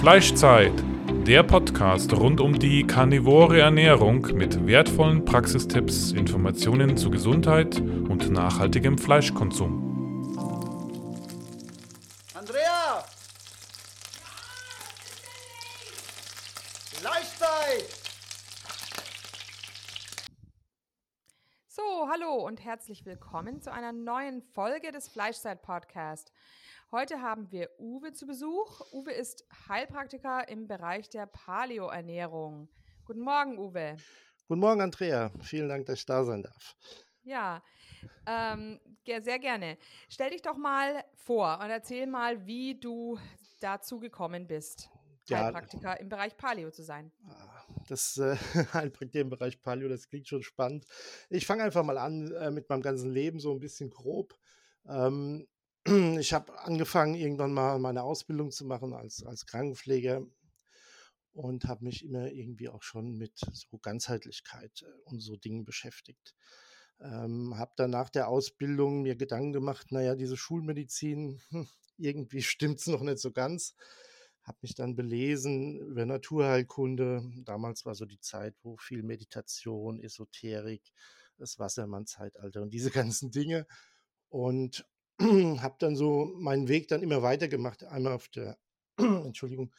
Fleischzeit, der Podcast rund um die karnivore Ernährung mit wertvollen Praxistipps, Informationen zu Gesundheit und nachhaltigem Fleischkonsum. Andrea! Fleischzeit! So, hallo und herzlich willkommen zu einer neuen Folge des Fleischzeit-Podcast. Heute haben wir Uwe zu Besuch. Uwe ist Heilpraktiker im Bereich der Paleo-Ernährung. Guten Morgen, Uwe. Guten Morgen, Andrea. Vielen Dank, dass ich da sein darf. Ja, ähm, sehr gerne. Stell dich doch mal vor und erzähl mal, wie du dazu gekommen bist, Ja. Heilpraktiker im Bereich Paleo zu sein. Ah, Das äh, Heilpraktiker im Bereich Paleo, das klingt schon spannend. Ich fange einfach mal an äh, mit meinem ganzen Leben, so ein bisschen grob. Ähm, ich habe angefangen, irgendwann mal meine Ausbildung zu machen als, als Krankenpfleger und habe mich immer irgendwie auch schon mit so Ganzheitlichkeit äh, und so Dingen beschäftigt. Ähm, habe dann nach der Ausbildung mir Gedanken gemacht, naja, diese Schulmedizin, hm, irgendwie stimmt es noch nicht so ganz. Habe mich dann belesen über Naturheilkunde. Damals war so die Zeit, wo viel Meditation, Esoterik, das Wassermann-Zeitalter und diese ganzen Dinge. Und habe dann so meinen Weg dann immer weitergemacht. Einmal auf der, Entschuldigung,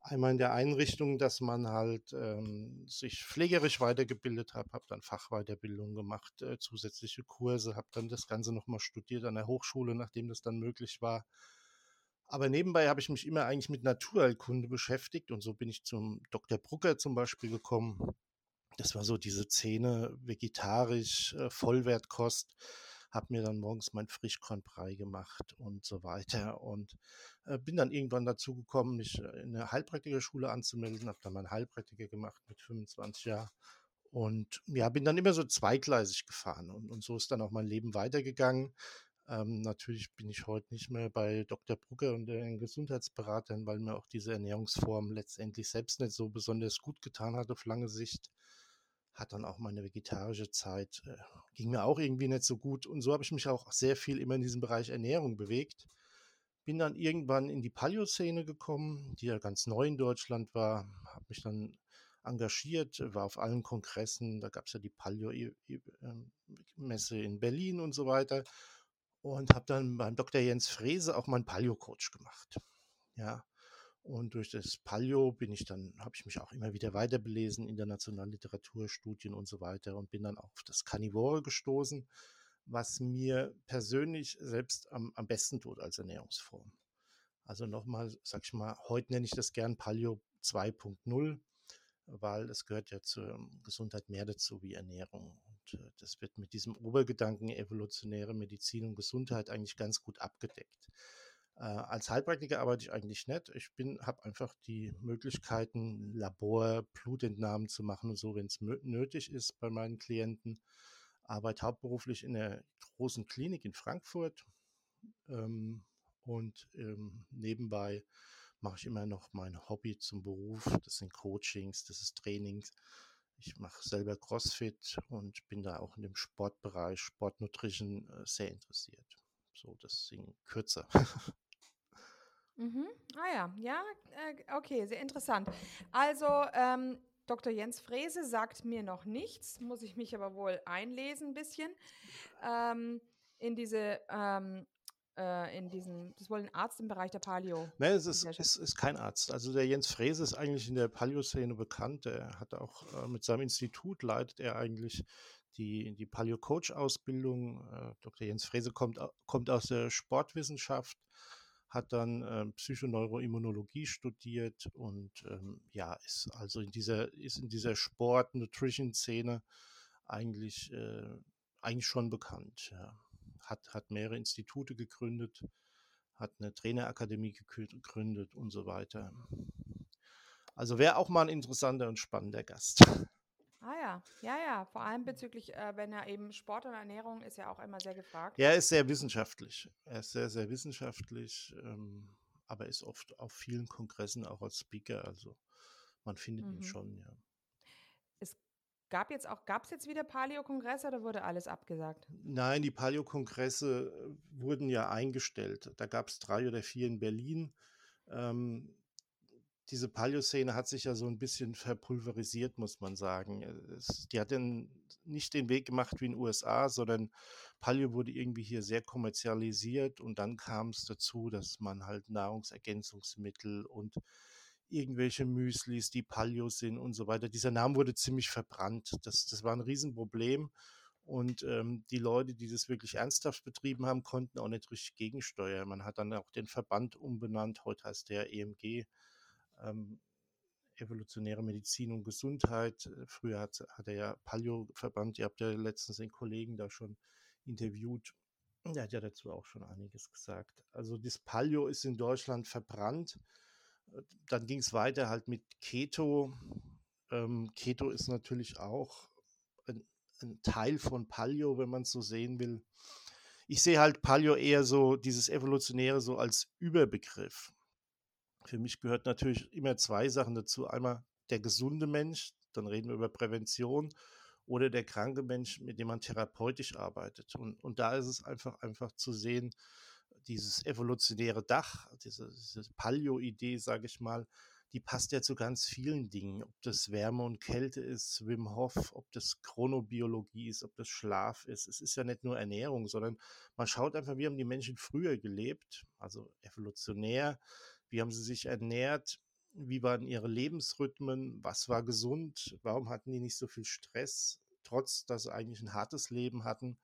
einmal in der Einrichtung, dass man halt ähm, sich pflegerisch weitergebildet hat, habe dann Fachweiterbildung gemacht, äh, zusätzliche Kurse, habe dann das Ganze nochmal studiert an der Hochschule, nachdem das dann möglich war. Aber nebenbei habe ich mich immer eigentlich mit Naturheilkunde beschäftigt und so bin ich zum Dr. Brucker zum Beispiel gekommen. Das war so diese Szene, vegetarisch, äh, Vollwertkost. Habe mir dann morgens mein Frischkornbrei gemacht und so weiter. Und äh, bin dann irgendwann dazu gekommen, mich äh, in der Heilpraktikerschule anzumelden. Habe dann meinen Heilpraktiker gemacht mit 25 Jahren. Und ja, bin dann immer so zweigleisig gefahren. Und, und so ist dann auch mein Leben weitergegangen. Ähm, natürlich bin ich heute nicht mehr bei Dr. Brugger und den Gesundheitsberatern, weil mir auch diese Ernährungsform letztendlich selbst nicht so besonders gut getan hat auf lange Sicht. Hat dann auch meine vegetarische Zeit, äh, ging mir auch irgendwie nicht so gut. Und so habe ich mich auch sehr viel immer in diesem Bereich Ernährung bewegt. Bin dann irgendwann in die Paleo-Szene gekommen, die ja ganz neu in Deutschland war. Habe mich dann engagiert, war auf allen Kongressen. Da gab es ja die Paleo-Messe in Berlin und so weiter und habe dann beim Dr. Jens Frese auch meinen Paleo-Coach gemacht. Ja, und durch das Paleo bin ich dann, habe ich mich auch immer wieder weiterbelesen, internationale Literaturstudien und so weiter und bin dann auf das Carnivore gestoßen, was mir persönlich selbst am, am besten tut als Ernährungsform. Also nochmal, sag ich mal, heute nenne ich das gern Paleo 2.0, weil es gehört ja zur Gesundheit mehr dazu wie Ernährung. Und äh, das wird mit diesem Obergedanken evolutionäre Medizin und Gesundheit eigentlich ganz gut abgedeckt. Äh, als Heilpraktiker arbeite ich eigentlich nicht. Ich bin, habe einfach die Möglichkeiten, Labor, Blutentnahmen zu machen und so, wenn es nötig ist bei meinen Klienten. Arbeite hauptberuflich in der großen Klinik in Frankfurt ähm, und ähm, nebenbei mache ich immer noch mein Hobby zum Beruf. Das sind Coachings, das ist Trainings. Ich mache selber CrossFit und bin da auch in dem Sportbereich, Sportnutrition äh, sehr interessiert. So, das sind kürzer. Mhm. Ah ja, ja, äh, okay, sehr interessant. Also, ähm, Dr. Jens Frese sagt mir noch nichts, muss ich mich aber wohl einlesen ein bisschen. Ähm, in diese, ähm, äh, in diesen, das ist wohl ein Arzt im Bereich der Paleo. Nein, es ist, es ist kein Arzt. Also der Jens Frese ist eigentlich in der Paleo-Szene bekannt. Er hat auch äh, mit seinem Institut leitet er eigentlich die, die Paleo-Coach-Ausbildung. Äh, Dr. Jens Frese kommt, kommt aus der Sportwissenschaft, hat dann äh, Psychoneuroimmunologie studiert und ähm, ja, ist also in dieser, ist in dieser Sport-Nutrition-Szene eigentlich, äh, eigentlich schon bekannt. Ja. Hat, hat mehrere Institute gegründet, hat eine Trainerakademie gegründet und so weiter. Also wäre auch mal ein interessanter und spannender Gast. Ah ja, ja, ja, vor allem bezüglich, äh, wenn er eben Sport und Ernährung ist ja auch immer sehr gefragt. Er ist sehr wissenschaftlich. Er ist sehr, sehr wissenschaftlich, ähm, aber ist oft auf vielen Kongressen auch als Speaker. Also man findet ihn Mhm. schon, ja. Es gab jetzt auch, gab es jetzt wieder Paleo-Kongresse oder wurde alles abgesagt? Nein, die Paleo-Kongresse äh, wurden ja eingestellt. Da gab es drei oder vier in Berlin. Ähm, diese Paleo-Szene hat sich ja so ein bisschen verpulverisiert, muss man sagen. Es, die hat den, nicht den Weg gemacht wie in den USA, sondern Paleo wurde irgendwie hier sehr kommerzialisiert und dann kam es dazu, dass man halt Nahrungsergänzungsmittel und irgendwelche Müslis, die Paleo sind und so weiter. Dieser Name wurde ziemlich verbrannt. Das, das war ein Riesenproblem. Und ähm, die Leute, die das wirklich ernsthaft betrieben haben, konnten auch nicht richtig gegensteuern. Man hat dann auch den Verband umbenannt. Heute heißt der EMG, ähm, Evolutionäre Medizin und Gesundheit. Früher hat, hat er ja Paleo-Verband. Ihr habt ja letztens den Kollegen da schon interviewt. Der hat ja dazu auch schon einiges gesagt. Also das Paleo ist in Deutschland verbrannt. Dann ging es weiter halt mit Keto. Ähm, Keto ist natürlich auch ein ein Teil von Paleo, wenn man es so sehen will. Ich sehe halt Paleo eher so, dieses Evolutionäre so als Überbegriff. Für mich gehört natürlich immer zwei Sachen dazu. Einmal der gesunde Mensch, dann reden wir über Prävention, oder der kranke Mensch, mit dem man therapeutisch arbeitet. Und, und da ist es einfach, einfach zu sehen, dieses evolutionäre Dach, diese, diese Paleo-Idee, sage ich mal, die passt ja zu ganz vielen Dingen. Ob das Wärme und Kälte ist, Wim Hof, ob das Chronobiologie ist, ob das Schlaf ist. Es ist ja nicht nur Ernährung, sondern man schaut einfach, wie haben die Menschen früher gelebt, also evolutionär, wie haben sie sich ernährt, wie waren ihre Lebensrhythmen, was war gesund, warum hatten die nicht so viel Stress, trotz dass sie eigentlich ein hartes Leben hatten.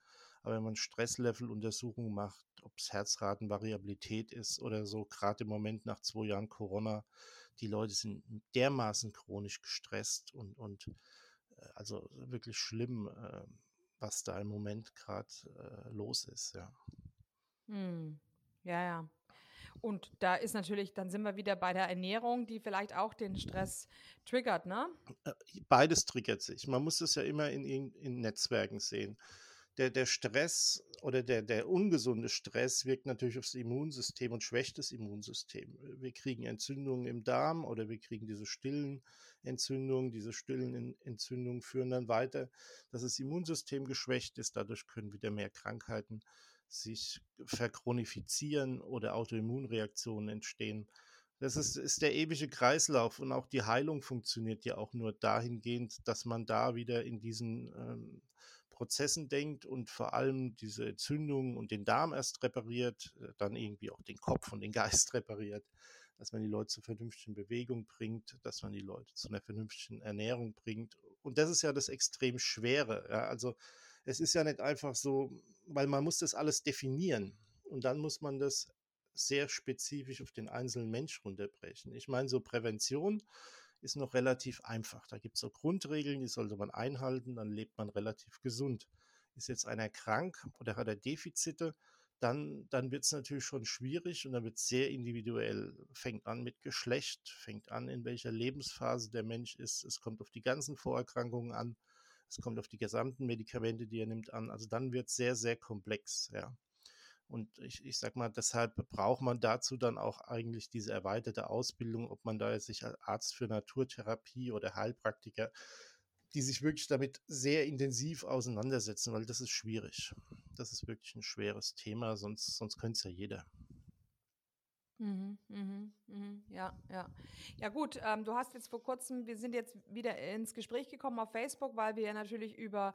Aber wenn man Stresslevel-Untersuchungen macht, ob es Herzratenvariabilität ist oder so, gerade im Moment nach zwei Jahren Corona, die Leute sind dermaßen chronisch gestresst und, und äh, also wirklich schlimm, äh, was da im Moment gerade äh, los ist, ja. Hm. Ja, ja. Und da ist natürlich, dann sind wir wieder bei der Ernährung, die vielleicht auch den Stress triggert, ne? Äh, beides triggert sich. Man muss es ja immer in, in, Netzwerken sehen der, der Stress oder der, der ungesunde Stress wirkt natürlich aufs Immunsystem und schwächt das Immunsystem. Wir kriegen Entzündungen im Darm oder wir kriegen diese stillen Entzündungen. Diese stillen Entzündungen führen dann weiter, dass das Immunsystem geschwächt ist. Dadurch können wieder mehr Krankheiten sich verchronifizieren oder Autoimmunreaktionen entstehen. Das ist, ist der ewige Kreislauf und auch die Heilung funktioniert ja auch nur dahingehend, dass man da wieder in diesen ähm, Prozessen denkt und vor allem diese Entzündungen und den Darm erst repariert, äh, dann irgendwie auch den Kopf und den Geist repariert, dass man die Leute zur vernünftigen Bewegung bringt, dass man die Leute zu einer vernünftigen Ernährung bringt. Und das ist ja das extrem Schwere. Ja? Also es ist ja nicht einfach so, weil man muss das alles definieren und dann muss man das sehr spezifisch auf den einzelnen Mensch runterbrechen. Ich meine, so Prävention, ist noch relativ einfach. Da gibt es so Grundregeln, die sollte man einhalten, dann lebt man relativ gesund. Ist jetzt einer krank oder hat er Defizite, dann, dann wird es natürlich schon schwierig und dann wird es sehr individuell. Fängt an mit Geschlecht, fängt an, in welcher Lebensphase der Mensch ist. Es kommt auf die ganzen Vorerkrankungen an. Es kommt auf die gesamten Medikamente, die er nimmt, an. Also dann wird es sehr, sehr komplex, ja. Und ich, ich sag mal, deshalb braucht man dazu dann auch eigentlich diese erweiterte Ausbildung, ob man da sich als Arzt für Naturtherapie oder Heilpraktiker, die sich wirklich damit sehr intensiv auseinandersetzen, weil das ist schwierig. Das ist wirklich ein schweres Thema, sonst, sonst könnte es ja jeder. Mhm, mhm, mhm, ja, ja. Ja gut, ähm, du hast jetzt vor kurzem, wir sind jetzt wieder ins Gespräch gekommen auf Facebook, weil wir ja natürlich über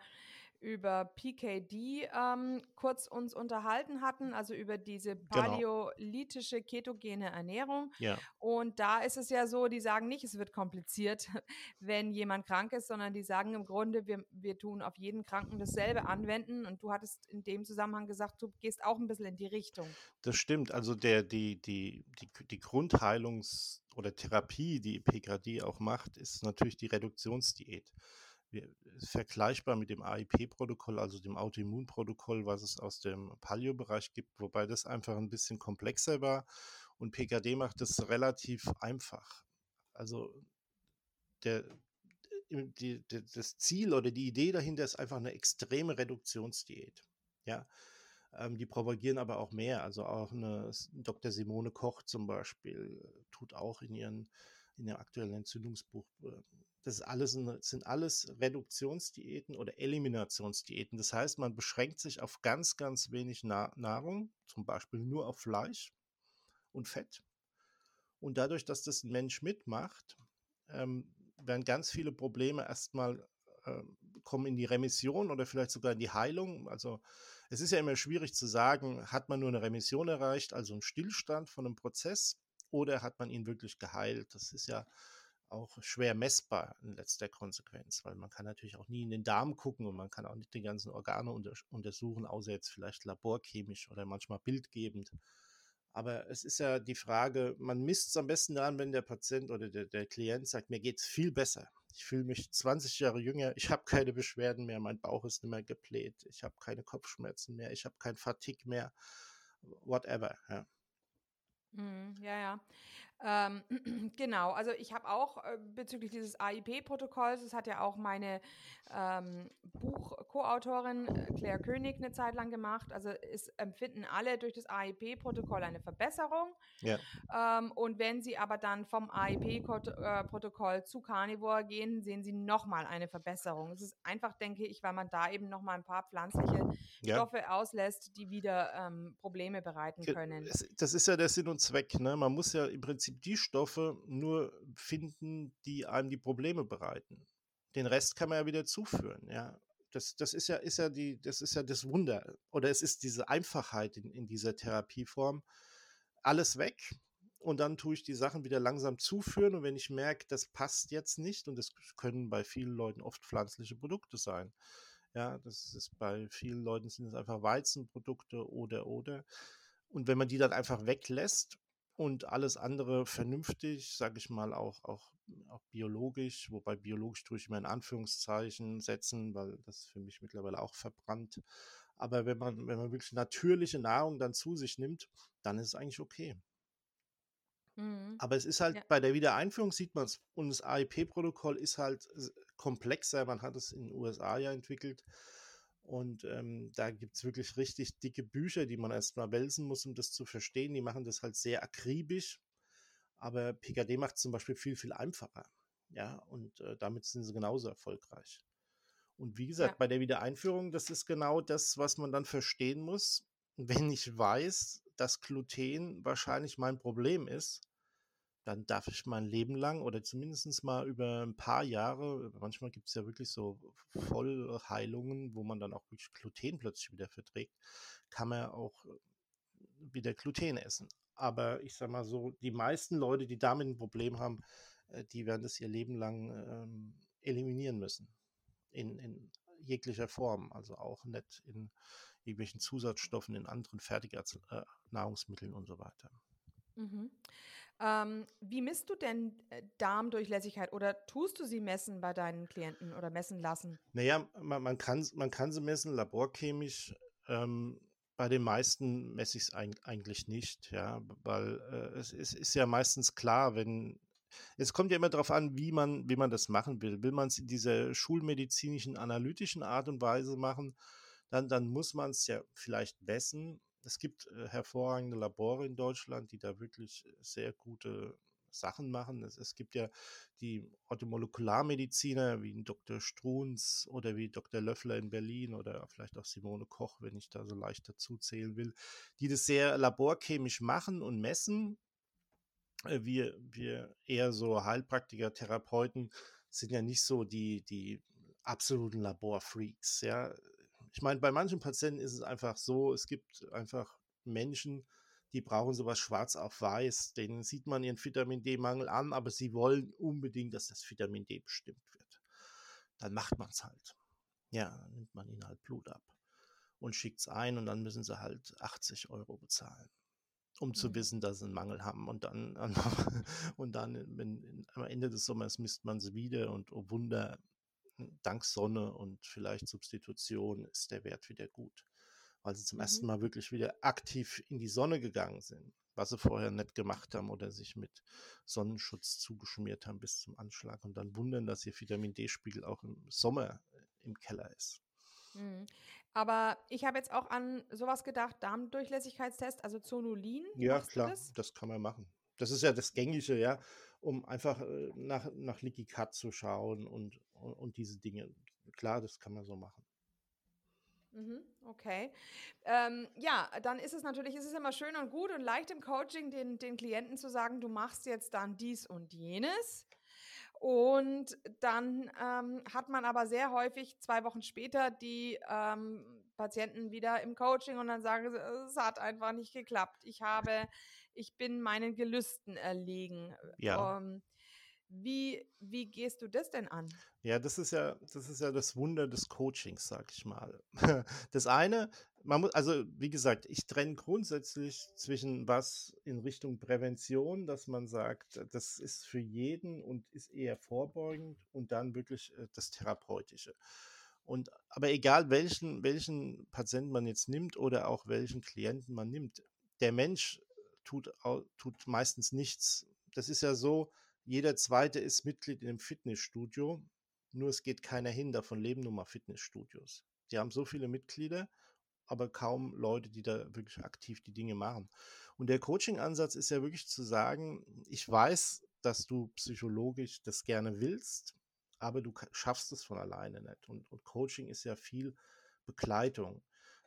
über PKD ähm, kurz uns unterhalten hatten, also über diese genau. paläolithische ketogene Ernährung. Ja. Und da ist es ja so, die sagen nicht, es wird kompliziert, wenn jemand krank ist, sondern die sagen im Grunde, wir, wir tun auf jeden Kranken dasselbe anwenden. Und du hattest in dem Zusammenhang gesagt, du gehst auch ein bisschen in die Richtung. Das stimmt. Also der, die, die, die, die Grundheilungs- oder Therapie, die PKD auch macht, ist natürlich die Reduktionsdiät vergleichbar mit dem AIP-Protokoll, also dem Autoimmunprotokoll, was es aus dem Paleo-Bereich gibt, wobei das einfach ein bisschen komplexer war. Und PKD macht es relativ einfach. Also der, die, die, das Ziel oder die Idee dahinter ist einfach eine extreme Reduktionsdiät. Ja, ähm, die propagieren aber auch mehr. Also auch eine Dr. Simone Koch zum Beispiel tut auch in ihren in ihrem aktuellen Entzündungsbuch äh, das alles, sind alles Reduktionsdiäten oder Eliminationsdiäten. Das heißt, man beschränkt sich auf ganz, ganz wenig Nahrung, zum Beispiel nur auf Fleisch und Fett. Und dadurch, dass das ein Mensch mitmacht, ähm, werden ganz viele Probleme erstmal äh, kommen in die Remission oder vielleicht sogar in die Heilung. Also es ist ja immer schwierig zu sagen, hat man nur eine Remission erreicht, also einen Stillstand von einem Prozess, oder hat man ihn wirklich geheilt? Das ist ja auch schwer messbar in letzter Konsequenz, weil man kann natürlich auch nie in den Darm gucken und man kann auch nicht die ganzen Organe unter, untersuchen, außer jetzt vielleicht laborchemisch oder manchmal bildgebend. Aber es ist ja die Frage, man misst es am besten daran, wenn der Patient oder der, der Klient sagt, mir geht es viel besser. Ich fühle mich 20 Jahre jünger, ich habe keine Beschwerden mehr, mein Bauch ist nicht mehr gebläht, ich habe keine Kopfschmerzen mehr, ich habe kein Fatigue mehr, whatever. Ja. Mhm, ja, ja. Ähm, genau, also ich habe auch äh, bezüglich dieses AIP-Protokolls, das hat ja auch meine ähm, Buch-Co-Autorin äh, Claire König eine Zeit lang gemacht. Also es empfinden alle durch das AIP-Protokoll eine Verbesserung. Ja. Ähm, und wenn sie aber dann vom AIP-Protokoll zu Carnivore gehen, sehen sie nochmal eine Verbesserung. Es ist einfach, denke ich, weil man da eben nochmal ein paar pflanzliche ja. Stoffe auslässt, die wieder ähm, Probleme bereiten können. Das ist ja der Sinn und Zweck. Ne? Man muss ja im Prinzip die Stoffe nur finden, die einem die Probleme bereiten. Den Rest kann man ja wieder zuführen, ja. Das, das ist ja, ist ja die, das ist ja das Wunder. Oder es ist diese Einfachheit in, in dieser Therapieform. Alles weg, und dann tue ich die Sachen wieder langsam zuführen und wenn ich merke, das passt jetzt nicht und das können bei vielen Leuten oft pflanzliche Produkte sein. Ja, das ist bei vielen Leuten sind es einfach Weizenprodukte oder oder und wenn man die dann einfach weglässt und alles andere vernünftig, sage ich mal, auch, auch, auch biologisch, wobei biologisch tue ich immer in Anführungszeichen setzen, weil das für mich mittlerweile auch verbrannt. Aber wenn man, wenn man wirklich natürliche Nahrung dann zu sich nimmt, dann ist es eigentlich okay. Mhm. Aber es ist halt ja. bei der Wiedereinführung sieht man es und das AIP-Protokoll ist halt komplexer. Man hat es in den USA ja entwickelt und ähm, da gibt es wirklich richtig dicke Bücher, die man erstmal wälzen muss, um das zu verstehen. Die machen das halt sehr akribisch. Aber PKD macht zum Beispiel viel, viel einfacher. Ja, und äh, damit sind sie genauso erfolgreich. Und wie gesagt, ja. bei der Wiedereinführung, das ist genau das, was man dann verstehen muss. Wenn ich weiß, dass Gluten wahrscheinlich mein Problem ist, dann darf ich mein Leben lang oder zumindest mal über ein paar Jahre, manchmal gibt es ja wirklich so Vollheilungen, wo man dann auch wirklich Gluten plötzlich wieder verträgt, kann man auch äh, wieder Gluten essen. Aber ich sag mal so, die meisten Leute, die damit ein Problem haben, äh, die werden das ihr Leben lang ähm, eliminieren müssen. In, in jeglicher Form. Also auch nicht in irgendwelchen Zusatzstoffen, in anderen Fertignahrungsmitteln äh, und so weiter. Mhm. Ähm, wie misst du denn äh, Darmdurchlässigkeit oder tust du sie messen bei deinen Klienten oder messen lassen? Naja, man, man, kann, man kann sie messen, laborchemisch. Ähm, bei den meisten messe ich es eigentlich nicht, ja, weil äh, es, es, ist ja meistens klar, wenn es kommt ja immer darauf an, wie man, wie man das machen will. Will man es in dieser schulmedizinischen, analytischen Art und Weise machen, dann, dann muss man es ja vielleicht messen es gibt äh, hervorragende Labore in Deutschland, die da wirklich sehr gute Sachen machen. Es, es gibt ja die Orthomolekularmediziner wie Dr. Struns oder wie Dr. Löffler in Berlin oder vielleicht auch Simone Koch, wenn ich da so leicht dazu zählen will, die das sehr laborchemisch machen und messen. Äh, wir, wir eher so Heilpraktiker, Therapeuten sind ja nicht so die, die absoluten Laborfreaks. Ja, ich meine, bei manchen Patienten ist es einfach so, es gibt einfach Menschen, die brauchen sowas schwarz auf weiß. Denen sieht man ihren Vitamin D-Mangel an, aber sie wollen unbedingt, dass das Vitamin D bestimmt wird. Dann macht man es halt. Ja, dann nimmt man ihnen halt Blut ab und schickt es ein und dann müssen sie halt 80 Euro bezahlen, um zu mhm. wissen, dass sie einen Mangel haben. Und dann, und dann wenn, am Ende des Sommers misst man sie wieder und oh Wunder, dank Sonne und vielleicht Substitution ist der Wert wieder gut, weil sie zum mhm. ersten Mal wirklich wieder aktiv in die Sonne gegangen sind, was sie vorher nicht gemacht haben oder sich mit Sonnenschutz zugeschmiert haben bis zum Anschlag und dann wundern, dass ihr Vitamin D-Spiegel auch im Sommer äh, im Keller ist. Mhm. Aber ich habe jetzt auch an sowas gedacht, Darmdurchlässigkeitstest, also Zonulin. Ja, klar, das? das? kann man machen. Das ist ja das Gängige, ja um einfach äh, nach, nach Leaky Cut zu schauen und, und, und, diese Dinge. Klar, das kann man so machen. Mhm, okay. Ähm, ja, dann ist es natürlich, ist es immer schön und gut und leicht im Coaching den, den Klienten zu sagen, du machst jetzt dann dies und jenes. Und dann ähm, hat man aber sehr häufig zwei Wochen später die ähm, Patienten wieder im Coaching und dann sagen sie, es hat einfach nicht geklappt. Ich habe, ich bin meinen Gelüsten erlegen. Ja. Ähm, wie, wie gehst du das denn an? Ja, das ist ja, das ist ja das Wunder des Coachings, sag ich mal. Das eine, man muss, also wie gesagt, ich trenne grundsätzlich zwischen was in Richtung Prävention, dass man sagt, das ist für jeden und ist eher vorbeugend und dann wirklich äh, das Therapeutische. Und aber egal welchen, welchen Patienten man jetzt nimmt oder auch welchen Klienten man nimmt, der Mensch tut, tut meistens nichts. Das ist ja so, jeder zweite ist Mitglied in einem Fitnessstudio nur es geht keiner hin, davon leben nun mal Fitnessstudios. Die haben so viele Mitglieder, aber kaum Leute, die da wirklich aktiv die Dinge machen. Und der Coaching-Ansatz ist ja wirklich zu sagen, ich weiß, dass du psychologisch das gerne willst, aber du schaffst es von alleine nicht. Und, und Coaching ist ja viel Begleitung.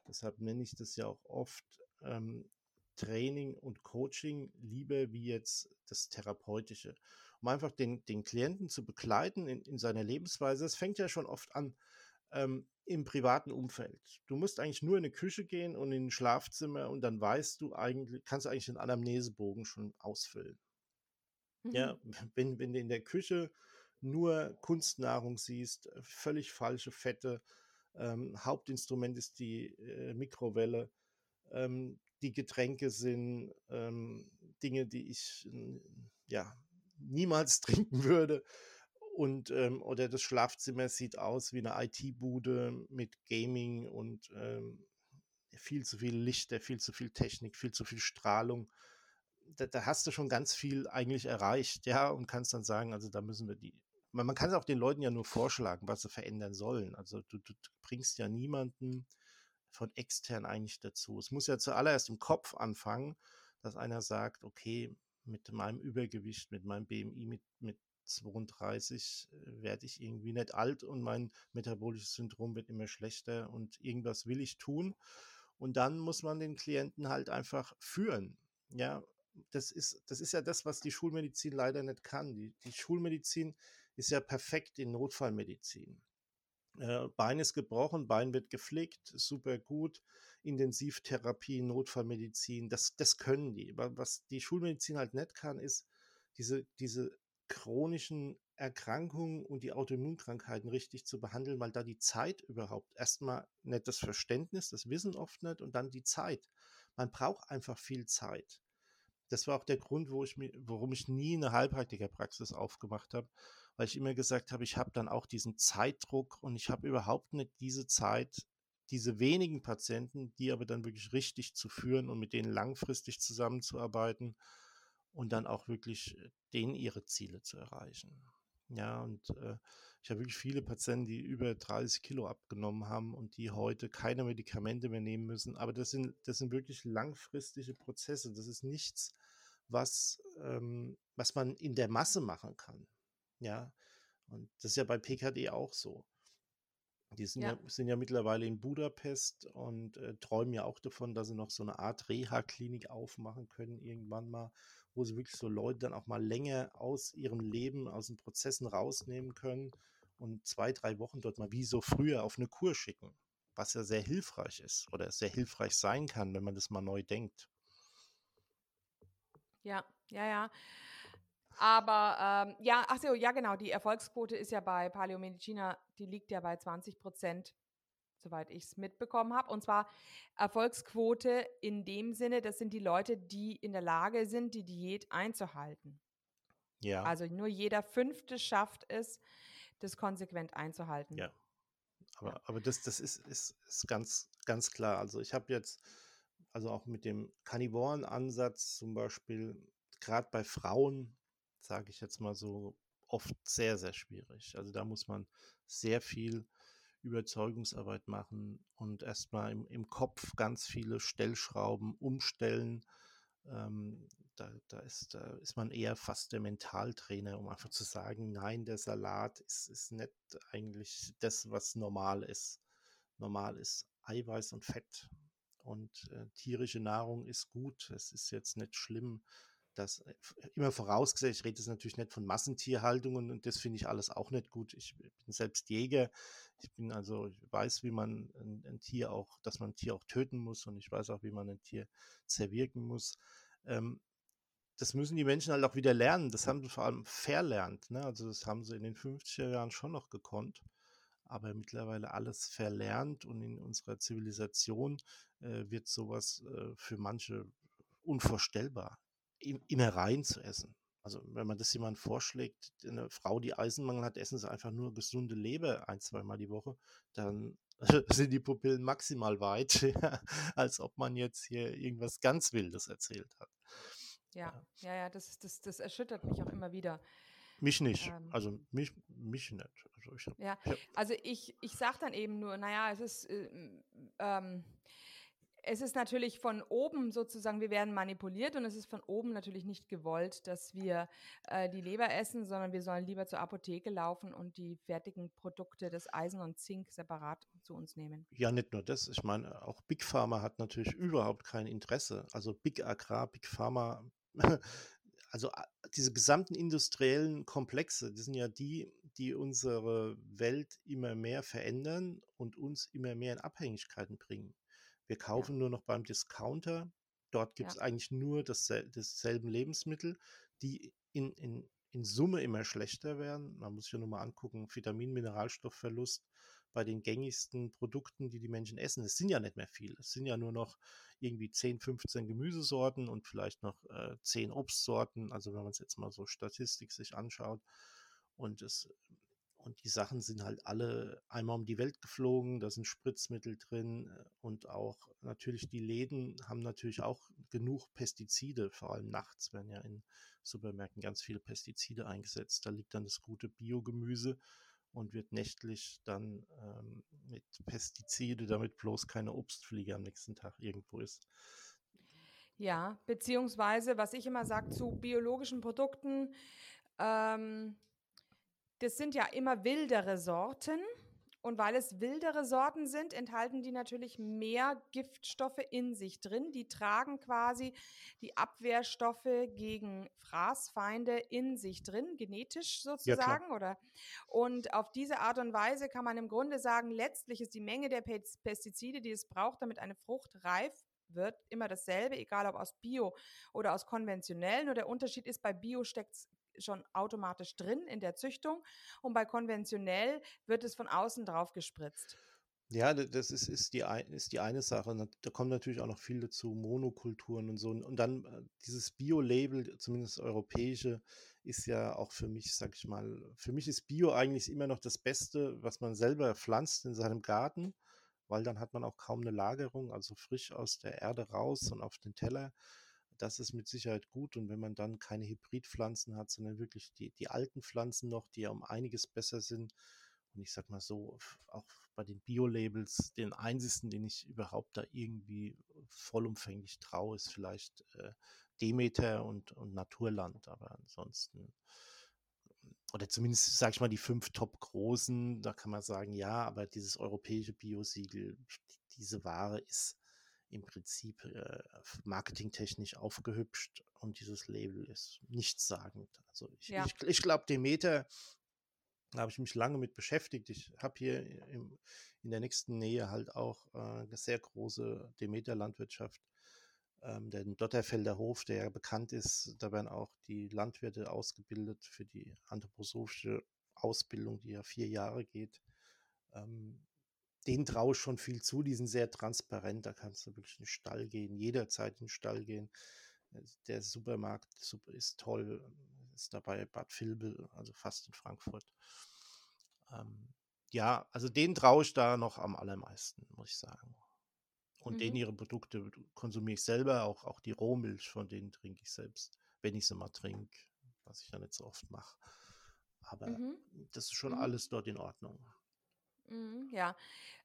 Deshalb nenne ich das ja auch oft ähm, Training und Coaching lieber wie jetzt das Therapeutische um einfach den, den Klienten zu begleiten in, in seiner Lebensweise. Es fängt ja schon oft an ähm, im privaten Umfeld. Du musst eigentlich nur in eine Küche gehen und in ein Schlafzimmer und dann weißt du eigentlich, kannst du eigentlich den Anamnesebogen schon ausfüllen. Mhm. Ja, wenn, wenn du in der Küche nur Kunstnahrung siehst, äh, völlig falsche Fette, ähm, Hauptinstrument ist die äh, Mikrowelle, ähm, die Getränke sind ähm, Dinge, die ich ja niemals trinken würde. Und ähm, oder das Schlafzimmer sieht aus wie eine IT-Bude mit Gaming und ähm, viel zu viel Lichter, viel zu viel Technik, viel zu viel Strahlung. Da, da, hast du schon ganz viel eigentlich erreicht, ja, und kannst dann sagen, also da müssen wir die. Man, man kann es auch den Leuten ja nur vorschlagen, was sie verändern sollen. Also du, du bringst ja niemanden von extern eigentlich dazu. Es muss ja zuallererst im Kopf anfangen, dass einer sagt, okay, mit meinem Übergewicht, mit meinem BMI, mit, mit 32 äh, werde ich irgendwie nicht alt und mein metabolisches Syndrom wird immer schlechter und irgendwas will ich tun. Und dann muss man den Klienten halt einfach führen. Ja, das ist, das ist ja das, was die Schulmedizin leider nicht kann. Die, die Schulmedizin ist ja perfekt in Notfallmedizin. Äh, Bein ist gebrochen, Bein wird gepflegt, super gut. Intensivtherapie, Notfallmedizin, das, das können die. Was die Schulmedizin halt nicht kann, ist diese, diese chronischen Erkrankungen und die Autoimmunkrankheiten richtig zu behandeln, weil da die Zeit überhaupt erstmal nicht das Verständnis, das Wissen oft nicht und dann die Zeit. Man braucht einfach viel Zeit. Das war auch der Grund, wo ich mir, warum ich nie eine Heilpraktikerpraxis aufgemacht habe, weil ich immer gesagt habe, ich habe dann auch diesen Zeitdruck und ich habe überhaupt nicht diese Zeit, diese wenigen Patienten, die aber dann wirklich richtig zu führen und mit denen langfristig zusammenzuarbeiten und dann auch wirklich äh, denen ihre Ziele zu erreichen. Ja, und äh, ich habe wirklich viele Patienten, die über 30 Kilo abgenommen haben und die heute keine Medikamente mehr nehmen müssen. Aber das sind, das sind wirklich langfristige Prozesse. Das ist nichts, was, ähm, was man in der Masse machen kann. Ja, und das ist ja bei PKD auch so. Die sind ja. ja sind ja mittlerweile in Budapest und äh, träumen ja auch davon, dass sie noch so eine Art Reha-Klinik aufmachen können, irgendwann mal, wo sie wirklich so Leute dann auch mal länger aus ihrem Leben, aus den Prozessen rausnehmen können und zwei, drei Wochen dort mal wie so früher auf eine Kur schicken, was ja sehr hilfreich ist oder sehr hilfreich sein kann, wenn man das mal neu denkt. Ja, ja, ja. Aber ähm, ja, ach so, ja genau, die Erfolgsquote ist ja bei Paleomedicina, die liegt ja bei 20 Prozent, soweit ich es mitbekommen habe. Und zwar Erfolgsquote in dem Sinne, das sind die Leute, die in der Lage sind, die Diät einzuhalten. Ja. Also nur jeder Fünfte schafft es, das konsequent einzuhalten. Ja. Aber, ja. aber das, das ist, ist, ist ganz, ganz klar. Also ich habe jetzt, also auch mit dem Karnivoren-Ansatz zum Beispiel, gerade bei Frauen, sage ich jetzt mal so, oft sehr, sehr schwierig. Also da muss man sehr viel Überzeugungsarbeit machen und erstmal im, im Kopf ganz viele Stellschrauben umstellen. Ähm, da, da, ist, da ist man eher fast der Mentaltrainer, um einfach zu sagen, nein, der Salat ist, ist nicht eigentlich das, was normal ist. Normal ist Eiweiß und Fett. Und äh, tierische Nahrung ist gut. Es ist jetzt nicht schlimm, dass äh, immer vorausgesetzt, ich rede jetzt natürlich nicht von Massentierhaltungen und das finde ich alles auch nicht gut. Ich bin selbst Jäger. Ich bin also, ich weiß, wie man ein, ein, Tier auch, dass man ein Tier auch töten muss und ich weiß auch, wie man ein Tier zerwirken muss. Ähm, das müssen die Menschen halt auch wieder lernen. Das haben sie vor allem verlernt. Ne? Also das haben sie in den 50er Jahren schon noch gekonnt, aber mittlerweile alles verlernt und in unserer Zivilisation äh, wird sowas äh, für manche unvorstellbar, Innereien zu essen. Also wenn man das jemand vorschlägt, eine Frau, die Eisenmangel hat, essen sie einfach nur gesunde Leber ein, zweimal die Woche, dann sind die Pupillen maximal weit, als ob man jetzt hier irgendwas ganz Wildes erzählt hat. Ja, ja, ja, das, das, das erschüttert mich auch immer wieder. Mich nicht. Ähm, also mich, mich nicht. Also ich hab, ja, also ich, ich sage dann eben nur, naja, es ist, äh, ähm, es ist natürlich von oben sozusagen, wir werden manipuliert und es ist von oben natürlich nicht gewollt, dass wir äh, die Leber essen, sondern wir sollen lieber zur Apotheke laufen und die fertigen Produkte des Eisen und Zink separat zu uns nehmen. Ja, nicht nur das. Ich meine, auch Big Pharma hat natürlich überhaupt kein Interesse. Also Big Agrar, Big Pharma also diese gesamten industriellen Komplexe, das sind ja die, die unsere Welt immer mehr verändern und uns immer mehr in Abhängigkeiten bringen. Wir kaufen ja. nur noch beim Discounter. Dort gibt es ja. eigentlich nur dasselbe, dasselben Lebensmittel, die in, in, in Summe immer schlechter werden. Man muss sich ja nur mal angucken, Vitamin, Mineralstoffverlust bei den gängigsten Produkten, die die Menschen essen. Es sind ja nicht mehr viel. Es sind ja nur noch irgendwie 10, 15 Gemüsesorten und vielleicht noch äh, 10 Obstsorten. Also wenn man es jetzt mal so Statistik sich anschaut. Und es und die Sachen sind halt alle einmal um die Welt geflogen, da sind Spritzmittel drin äh, und auch natürlich die Läden haben natürlich auch genug Pestizide, vor allem nachts werden ja in Supermärkten ganz viele Pestizide eingesetzt. Da liegt dann das gute Biogemüse und wird nächtlich dann ähm, mit Pestizide, damit bloß keine Obstfliege am nächsten Tag irgendwo ist. Ja, beziehungsweise, was ich immer sage zu biologischen Produkten, ähm, das sind ja immer wildere Sorten. Und weil es wildere Sorten sind, enthalten die natürlich mehr Giftstoffe in sich drin. Die tragen quasi die Abwehrstoffe gegen Fraßfeinde in sich drin, genetisch sozusagen, ja, oder? Und auf diese Art und Weise kann man im Grunde sagen, letztlich ist die Menge der Pestizide, die es braucht, damit eine Frucht reif wird, immer dasselbe, egal ob aus Bio oder aus konventionellen. Nur der Unterschied ist, bei Bio steckt schon automatisch drin in der Züchtung und bei konventionell wird es von außen drauf gespritzt. Ja, das ist, ist, die, ist die eine Sache. Da kommt natürlich auch noch viel dazu, Monokulturen und so. Und dann äh, dieses Bio-Label, zumindest europäische, ist ja auch für mich, sag ich mal, für mich ist Bio eigentlich immer noch das Beste, was man selber pflanzt in seinem Garten, weil dann hat man auch kaum eine Lagerung, also frisch aus der Erde raus und auf den Teller das ist mit Sicherheit gut. Und wenn man dann keine Hybridpflanzen hat, sondern wirklich die, die alten Pflanzen noch, die ja um einiges besser sind. Und ich sag mal so, auch bei den Bio-Labels, den einzigen, den ich überhaupt da irgendwie vollumfänglich traue, ist vielleicht äh, Demeter und, und Naturland. Aber ansonsten oder zumindest, sag ich mal, die fünf top großen, da kann man sagen, ja, aber dieses europäische Biosiegel, diese Ware ist im Prinzip äh, marketingtechnisch aufgehübscht und dieses Label ist nichtssagend. Also ich, ja. ich, ich glaube, Demeter, da habe ich mich lange mit beschäftigt. Ich habe hier im, in der nächsten Nähe halt auch äh, eine sehr große Demeter-Landwirtschaft. Ähm, den Dotterfelder Hof, der ja bekannt ist, da werden auch die Landwirte ausgebildet für die anthroposophische Ausbildung, die ja vier Jahre geht. Ähm, denen traue ich schon viel zu. Die sind sehr transparent. Da kannst du wirklich in den Stall gehen, jederzeit in den Stall gehen. Äh, der Supermarkt ist toll. Ist dabei Bad Vilbel, also fast in Frankfurt. Ähm, ja, also denen traue ich da noch am allermeisten, muss ich sagen. Und mhm. denen ihre Produkte konsumiere ich selber, auch, auch die Rohmilch von denen trinke ich selbst, wenn ich sie mal trinke, was ich ja nicht so oft mache. Aber mhm. das ist schon mhm. alles dort in Ordnung. Mhm, ja,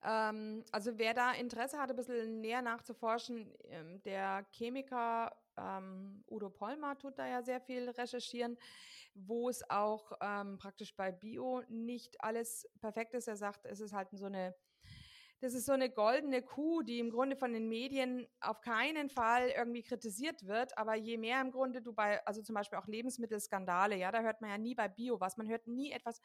ähm, also wer da Interesse hat, ein bisschen näher nachzuforschen, ähm, der Chemiker ähm, Udo Pollmer tut da ja sehr viel recherchieren, wo es auch ähm, praktisch bei Bio nicht alles perfekt ist. Er sagt, es ist halt so eine das ist so eine goldene Kuh, die im Grunde von den Medien auf keinen Fall irgendwie kritisiert wird. Aber je mehr im Grunde du bei, also zum Beispiel auch Lebensmittelskandale, ja, da hört man ja nie bei Bio was. Man hört nie etwas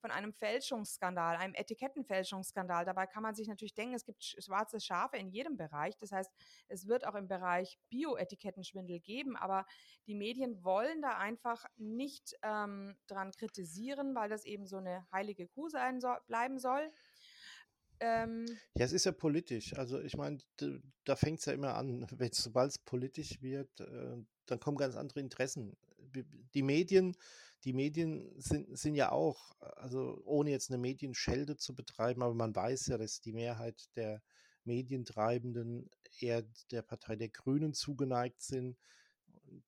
von einem Fälschungsskandal, einem Etikettenfälschungsskandal. Dabei kann man sich natürlich denken, es gibt schwarze Schafe in jedem Bereich. Das heißt, es wird auch im Bereich Bio-Etikettenschwindel geben. Aber die Medien wollen da einfach nicht ähm, dran kritisieren, weil das eben so eine heilige Kuh sein soll, bleiben soll. Ähm, ja, es ist ja politisch. Also ich meine, da fängt es ja immer an, sobald es politisch wird, äh, dann kommen ganz andere Interessen. Die Medien, die Medien sind, sind ja auch, also ohne jetzt eine Medienschelde zu betreiben, aber man weiß ja, dass die Mehrheit der Medientreibenden eher der Partei der Grünen zugeneigt sind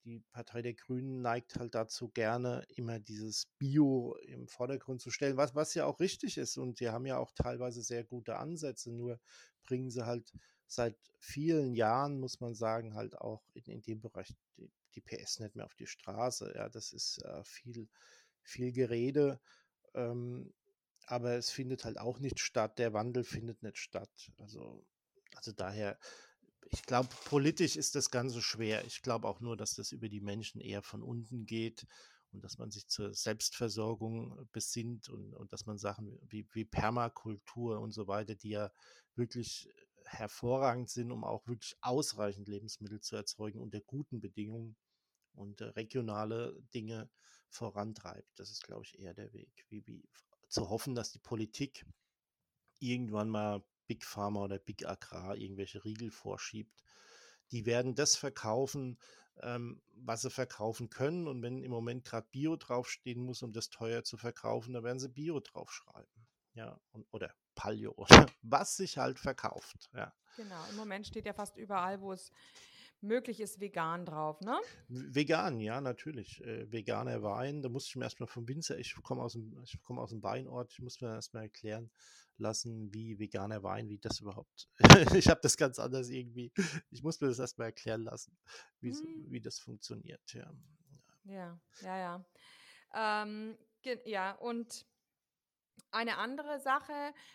die Partei der Grünen neigt halt dazu, gerne immer dieses Bio im Vordergrund zu stellen, was, was ja auch richtig ist. Und die haben ja auch teilweise sehr gute Ansätze, nur bringen sie halt seit vielen Jahren, muss man sagen, halt auch in, in dem Bereich die, die PS nicht mehr auf die Straße. Ja, das ist äh, viel, viel Gerede. Ähm, aber es findet halt auch nicht statt. Der Wandel findet nicht statt. Also, also daher ich glaube, politisch ist das Ganze schwer. Ich glaube auch nur, dass das über die Menschen eher von unten geht und dass man sich zur Selbstversorgung besinnt und, und dass man Sachen wie, wie Permakultur und so weiter, die ja wirklich hervorragend sind, um auch wirklich ausreichend Lebensmittel zu erzeugen unter guten Bedingungen und äh, regionale Dinge vorantreibt. Das ist, glaube ich, eher der Weg, wie, wie zu hoffen, dass die Politik irgendwann mal Big Pharma oder Big Agrar irgendwelche Riegel vorschiebt. Die werden das verkaufen, ähm, was sie verkaufen können. Und wenn im Moment gerade Bio draufstehen muss, um das teuer zu verkaufen, dann werden sie Bio draufschreiben. Ja, und, oder Palio, oder was sich halt verkauft. Ja. Genau, im Moment steht ja fast überall, wo es möglich ist, vegan drauf, ne? Vegan, ja, natürlich. Äh, veganer Wein, da musste ich mir erstmal vom Winzer, ich komme aus dem, ich komme aus dem Weinort, ich muss mir erstmal erklären lassen, wie veganer Wein, wie das überhaupt. ich habe das ganz anders irgendwie. Ich muss mir das erstmal erklären lassen, wie, hm. wie das funktioniert, ja. Ja, ja, ja. Ähm, ja, und eine andere Sache,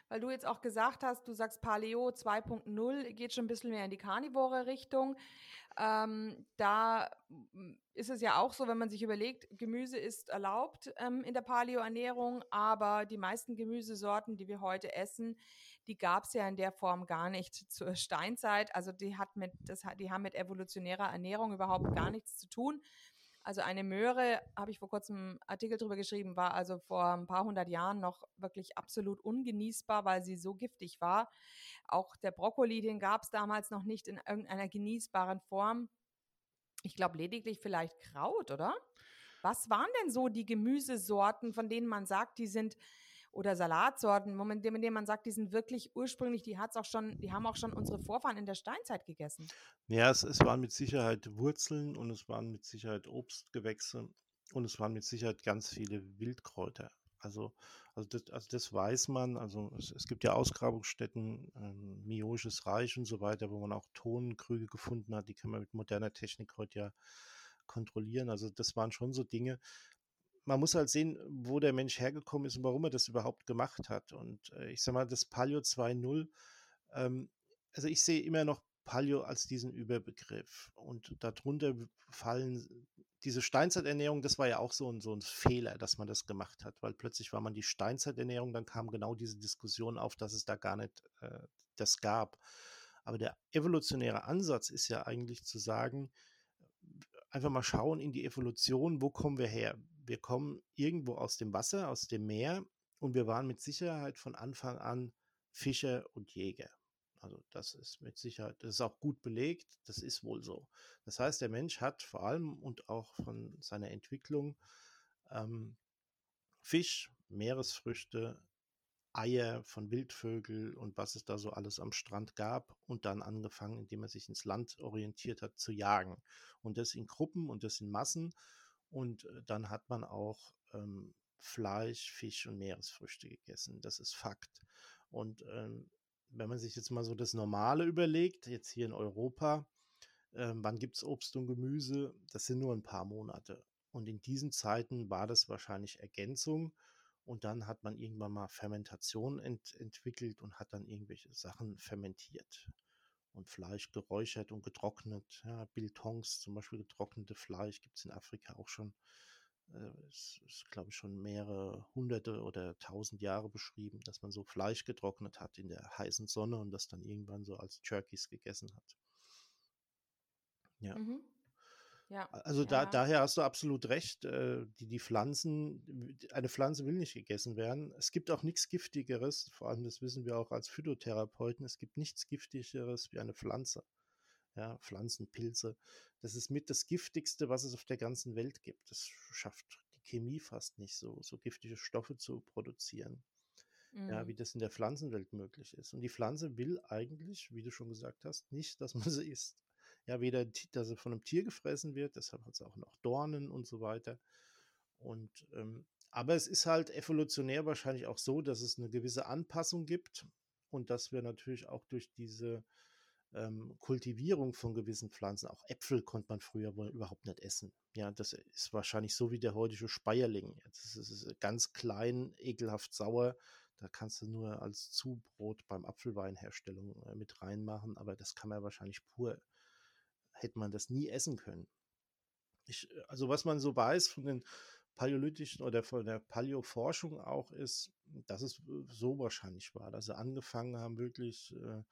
weil du jetzt auch gesagt hast, du sagst Paleo 2.0 geht schon ein bisschen mehr in die karnivore Richtung. Ähm, da ist es ja auch so, wenn man sich überlegt, Gemüse ist erlaubt ähm, in der Paleo-Ernährung, aber die meisten Gemüsesorten, die wir heute essen, die gab es ja in der Form gar nicht zur Steinzeit. Also die hat mit, das, die haben mit evolutionärer Ernährung überhaupt gar nichts zu tun. Also eine Möhre, habe ich vor kurzem einen Artikel drüber geschrieben, war also vor ein paar hundert Jahren noch wirklich absolut ungenießbar, weil sie so giftig war. Auch der Brokkoli, den gab es damals noch nicht in irgendeiner genießbaren Form. Ich glaube lediglich vielleicht Kraut, oder? Was waren denn so die Gemüsesorten, von denen man sagt, die sind oder Salatsorten, mit denen man sagt, die sind wirklich ursprünglich, die hat's auch schon, die haben auch schon unsere Vorfahren in der Steinzeit gegessen. Ja, es, es waren mit Sicherheit Wurzeln und es waren mit Sicherheit Obstgewächse und es waren mit Sicherheit ganz viele Wildkräuter. Also, also, das, also das weiß man. Also es, es gibt ja Ausgrabungsstätten, ähm, Mioisches Reich und so weiter, wo man auch Tonkrüge gefunden hat. Die kann man mit moderner Technik heute ja kontrollieren. Also das waren schon so Dinge, man muss halt sehen, wo der Mensch hergekommen ist und warum er das überhaupt gemacht hat. Und äh, ich sag mal, das Paleo 2.0, ähm, also ich sehe immer noch Paleo als diesen Überbegriff. Und darunter fallen diese Steinzeiternährung, das war ja auch so ein, so ein Fehler, dass man das gemacht hat, weil plötzlich war man die Steinzeiternährung, dann kam genau diese Diskussion auf, dass es da gar nicht äh, das gab. Aber der evolutionäre Ansatz ist ja eigentlich zu sagen, einfach mal schauen in die Evolution, wo kommen wir her? Wir kommen irgendwo aus dem Wasser, aus dem Meer und wir waren mit Sicherheit von Anfang an Fischer und Jäger. Also das ist mit Sicherheit, das ist auch gut belegt, das ist wohl so. Das heißt, der Mensch hat vor allem und auch von seiner Entwicklung ähm, Fisch, Meeresfrüchte, Eier von Wildvögel und was es da so alles am Strand gab und dann angefangen, indem er sich ins Land orientiert hat, zu jagen. Und das in Gruppen und das in Massen. Und äh, dann hat man auch ähm, Fleisch, Fisch und Meeresfrüchte gegessen. Das ist Fakt. Und ähm, wenn man sich jetzt mal so das Normale überlegt, jetzt hier in Europa, ähm, wann gibt es Obst und Gemüse? Das sind nur ein paar Monate. Und in diesen Zeiten war das wahrscheinlich Ergänzung. Und dann hat man irgendwann mal Fermentation ent entwickelt und hat dann irgendwelche Sachen fermentiert und Fleisch geräuchert und getrocknet. Ja, Biltongs, zum Beispiel getrocknete Fleisch, gibt es in Afrika auch schon. Äh, es ist, glaube ich, schon mehrere hunderte oder tausend Jahre beschrieben, dass man so Fleisch getrocknet hat in der heißen Sonne und das dann irgendwann so als Jerkies gegessen hat. Ja. Mhm. Ja, also ja. Da, daher hast du absolut recht. Äh, die, die Pflanzen, eine Pflanze will nicht gegessen werden. Es gibt auch nichts Giftigeres, vor allem das wissen wir auch als Phytotherapeuten, es gibt nichts Giftigeres wie eine Pflanze. Ja, Pflanzenpilze. Das ist mit das Giftigste, was es auf der ganzen Welt gibt. Das schafft die Chemie fast nicht so, so giftige Stoffe zu produzieren. Mhm. Ja, wie das in der Pflanzenwelt möglich ist. Und die Pflanze will eigentlich, wie du schon gesagt hast, nicht, dass man sie isst ja weder, dass er von einem Tier gefressen wird, deshalb hat es auch noch Dornen und so weiter. Und ähm, aber es ist halt evolutionär wahrscheinlich auch so, dass es eine gewisse Anpassung gibt und dass wir natürlich auch durch diese ähm, Kultivierung von gewissen Pflanzen, auch Äpfel konnte man früher wohl überhaupt nicht essen. Ja, das ist wahrscheinlich so wie der heutige Speierling. Das ist ganz klein, ekelhaft sauer. Da kannst du nur als Zubrot beim Apfelweinherstellung äh, mit reinmachen, aber das kann man wahrscheinlich pur hätte man das nie essen können. Ich, äh, also was man so weiß von den paläolithischen oder von der Paläoforschung auch ist, dass es äh, so wahrscheinlich war, dass sie angefangen haben, wirklich äh,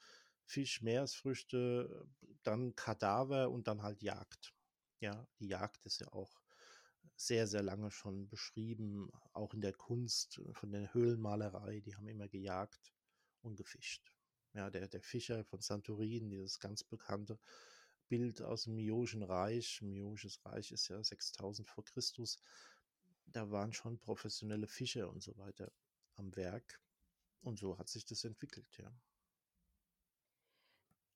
Fisch, Meeresfrüchte, dann Kadaver und dann halt Jagd. Ja, die Jagd ist ja auch sehr, sehr lange schon beschrieben, auch in der Kunst von der Höhlenmalerei, die haben immer gejagt und gefischt. Ja, der, der Fischer von Santorin, dieses ganz bekannte, Bild aus dem Mioischen Reich. Mioisches Reich ist ja 6000 vor Christus. Da waren schon professionelle Fischer und so weiter am Werk. Und so hat sich das entwickelt, ja.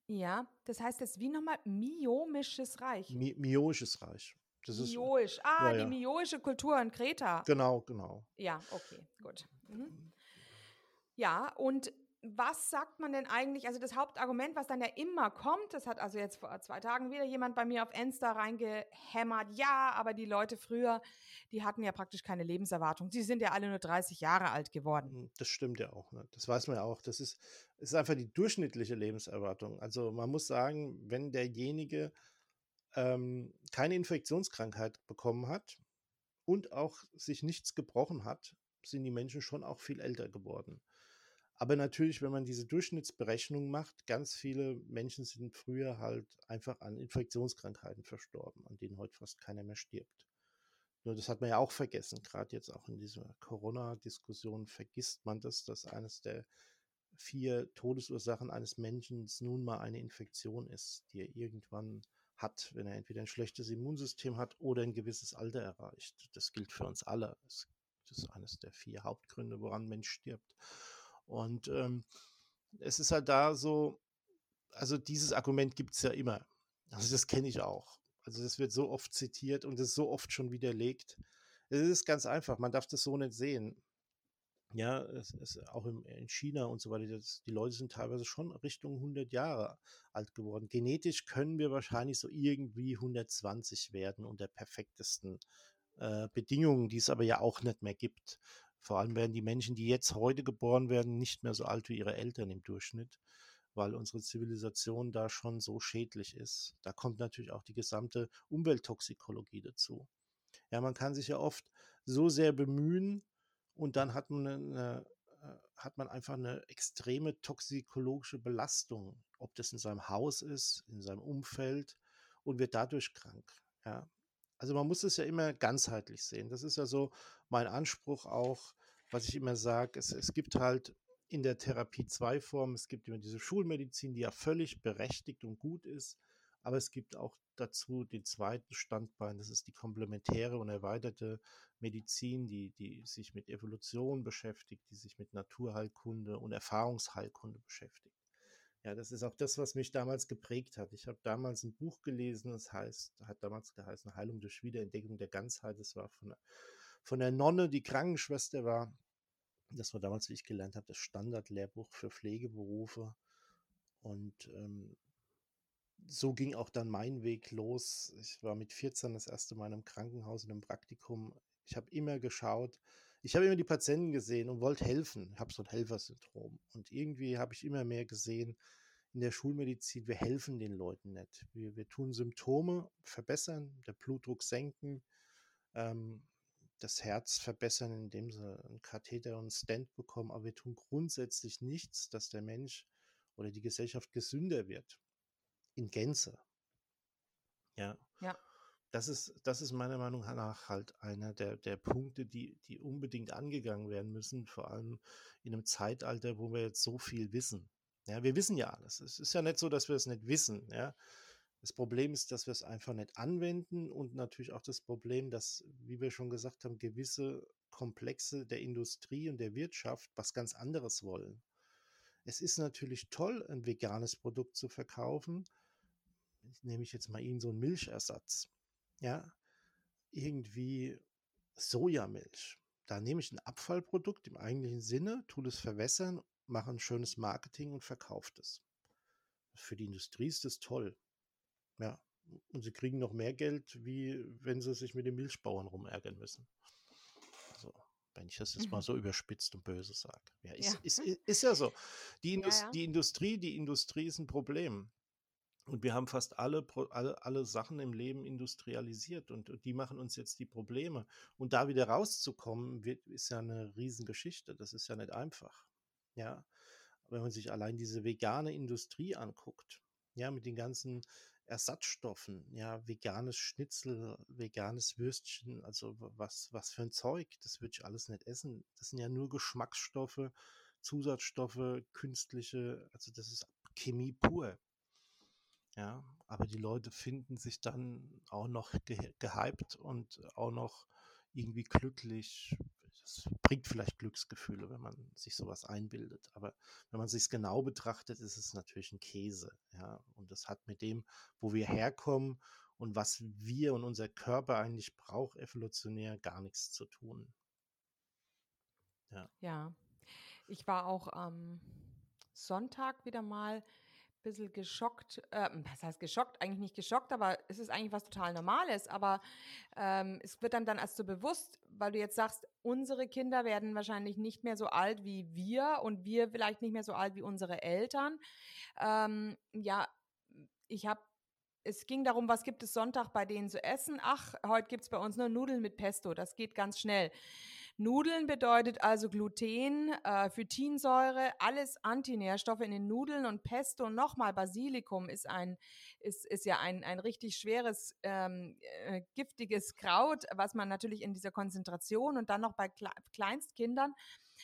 Ja, das heißt jetzt wie nochmal Miomisches Reich. Mi Mioisches Reich. Das Mioisch. ah, ja, ja. die mioische Kultur in Kreta. Genau, genau. Ja, okay, gut. Mhm. Ja, und was sagt man denn eigentlich? Also das Hauptargument, was dann ja immer kommt, das hat also jetzt vor zwei Tagen wieder jemand bei mir auf Insta reingehämmert. Ja, aber die Leute früher, die hatten ja praktisch keine Lebenserwartung. Sie sind ja alle nur 30 Jahre alt geworden. Hm, das stimmt ja auch. Ne? Das weiß man ja auch. Das ist, ist einfach die durchschnittliche Lebenserwartung. Also man muss sagen, wenn derjenige ähm, keine Infektionskrankheit bekommen hat und auch sich nichts gebrochen hat, sind die Menschen schon auch viel älter geworden. Aber natürlich, wenn man diese Durchschnittsberechnung macht, ganz viele Menschen sind früher halt einfach an Infektionskrankheiten verstorben, an denen heute fast keiner mehr stirbt. Nur das hat man ja auch vergessen, gerade jetzt auch in dieser Corona-Diskussion vergisst man das, dass eines der vier Todesursachen eines Menschen nun mal eine Infektion ist, die er irgendwann hat, wenn er entweder ein schlechtes Immunsystem hat oder ein gewisses Alter erreicht. Das gilt für uns alle. Das ist eines der vier Hauptgründe, woran Mensch stirbt. Und ähm, es ist halt da so, also dieses Argument gibt es ja immer. Also das kenne ich auch. Also das wird so oft zitiert und es ist so oft schon widerlegt. Es ist ganz einfach, man darf das so nicht sehen. Ja, es ist auch in China und so weiter, das, die Leute sind teilweise schon Richtung 100 Jahre alt geworden. Genetisch können wir wahrscheinlich so irgendwie 120 werden unter perfektesten äh, Bedingungen, die es aber ja auch nicht mehr gibt. Vor allem werden die Menschen, die jetzt heute geboren werden, nicht mehr so alt wie ihre Eltern im Durchschnitt, weil unsere Zivilisation da schon so schädlich ist. Da kommt natürlich auch die gesamte Umwelttoxikologie dazu. Ja, man kann sich ja oft so sehr bemühen und dann hat man eine, äh, hat man einfach eine extreme toxikologische Belastung, ob das in seinem Haus ist, in seinem Umfeld und wird dadurch krank. Ja, also man muss es ja immer ganzheitlich sehen. Das ist ja so mein Anspruch auch, was ich immer sage. Es, es gibt halt in der Therapie zwei Formen. Es gibt immer diese Schulmedizin, die ja völlig berechtigt und gut ist. Aber es gibt auch dazu den zweiten Standbein, das ist die komplementäre und erweiterte Medizin, die, die sich mit Evolution beschäftigt, die sich mit Naturheilkunde und Erfahrungsheilkunde beschäftigt. Ja, das ist auch das, was mich damals geprägt hat. Ich habe damals ein Buch gelesen, das heißt, hat damals geheißen Heilung durch Wiederentdeckung der Ganzheit. Das war von, von der Nonne, die Krankenschwester war. Das war damals, wie ich gelernt habe, das Standardlehrbuch für Pflegeberufe. Und ähm, so ging auch dann mein Weg los. Ich war mit 14 das erste Mal einem Krankenhaus in einem Praktikum. Ich habe immer geschaut, ich habe immer die Patienten gesehen und wollte helfen. Ich habe so ein Helfersyndrom. Und irgendwie habe ich immer mehr gesehen, in der Schulmedizin, wir helfen den Leuten nicht. Wir, wir tun Symptome verbessern, der Blutdruck senken, ähm, das Herz verbessern, indem sie einen Katheter und einen Stent bekommen, aber wir tun grundsätzlich nichts, dass der Mensch oder die Gesellschaft gesünder wird. In Gänze. Ja. Ja. Das ist, das ist meiner Meinung nach halt einer der, der Punkte, die, die unbedingt angegangen werden müssen, vor allem in einem Zeitalter, wo wir jetzt so viel wissen. Ja, wir wissen ja alles. Es ist ja nicht so, dass wir es nicht wissen. Ja. Das Problem ist, dass wir es einfach nicht anwenden und natürlich auch das Problem, dass, wie wir schon gesagt haben, gewisse Komplexe der Industrie und der Wirtschaft was ganz anderes wollen. Es ist natürlich toll, ein veganes Produkt zu verkaufen. Nehme ich jetzt mal Ihnen so einen Milchersatz. Ja, irgendwie Sojamilch. Da nehme ich ein Abfallprodukt im eigentlichen Sinne, tue es verwässern machen ein schönes Marketing und verkauft es. Für die Industrie ist das toll. Ja. Und sie kriegen noch mehr Geld, wie wenn sie sich mit den Milchbauern rumärgern müssen. Also, wenn ich das jetzt mhm. mal so überspitzt und böse sage. Ja, ist ja, ist, ist, ist ja so. Die, Indust ja, ja. die Industrie, die Industrie ist ein Problem. Und wir haben fast alle, alle, alle Sachen im Leben industrialisiert und, und, die machen uns jetzt die Probleme. Und da wieder rauszukommen, wird, ist ja eine Riesengeschichte. Das ist ja nicht einfach. Ja, wenn man sich allein diese vegane Industrie anguckt, ja, mit den ganzen Ersatzstoffen, ja, veganes Schnitzel, veganes Würstchen, also was, was für ein Zeug, das würde ich alles nicht essen. Das sind ja nur Geschmacksstoffe, Zusatzstoffe, künstliche, also das ist Chemie pur. Ja, aber die Leute finden sich dann auch noch ge gehypt und auch noch irgendwie glücklich, das bringt vielleicht Glücksgefühle, wenn man sich sowas einbildet. Aber wenn man sich genau betrachtet, ist es natürlich ein Käse. Ja, und das hat mit dem, wo wir herkommen und was wir und unser Körper eigentlich braucht, evolutionär gar nichts zu tun. Ja. Ja. Ich war auch am Sonntag wieder mal bisschen geschockt, äh, was heißt geschockt, eigentlich nicht geschockt, aber es ist eigentlich was total Normales, aber ähm, es wird einem dann erst so bewusst, weil du jetzt sagst, unsere Kinder werden wahrscheinlich nicht mehr so alt wie wir und wir vielleicht nicht mehr so alt wie unsere Eltern. Ähm, ja, ich habe es ging darum, was gibt es Sonntag bei denen zu essen? Ach, heute gibt es bei uns nur Nudeln mit Pesto. Das geht ganz schnell. Nudeln bedeutet also Gluten, äh, Phytinsäure, alles Antinährstoffe in den Nudeln und Pesto nochmal Basilikum ist ein, ist, ist ja ein, ein richtig schweres, ähm, äh, giftiges Kraut, was man natürlich in dieser Konzentration und dann noch bei Kle Kleinstkindern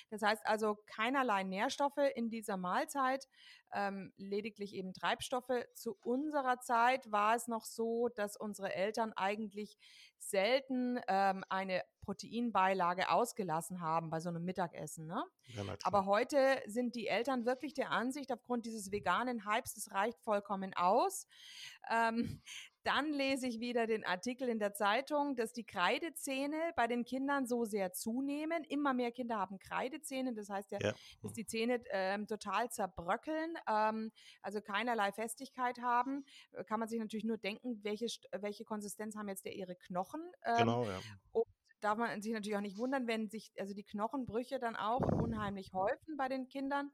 das heißt also keinerlei Nährstoffe in dieser Mahlzeit, ähm, lediglich eben Treibstoffe. Zu unserer Zeit war es noch so, dass unsere Eltern eigentlich selten ähm, eine Proteinbeilage ausgelassen haben bei so einem Mittagessen. Ne? Ja, Aber heute sind die Eltern wirklich der Ansicht, aufgrund dieses veganen Hypes, es reicht vollkommen aus. Ähm, dann lese ich wieder den Artikel in der Zeitung, dass die Kreidezähne bei den Kindern so sehr zunehmen. Immer mehr Kinder haben Kreidezähne, das heißt ja, ja. dass die Zähne ähm, total zerbröckeln, ähm, also keinerlei Festigkeit haben. Äh, kann man sich natürlich nur denken, welche, welche Konsistenz haben jetzt der ihre Knochen. Ähm, genau, ja. Und darf man sich natürlich auch nicht wundern, wenn sich also die Knochenbrüche dann auch unheimlich häufen bei den Kindern.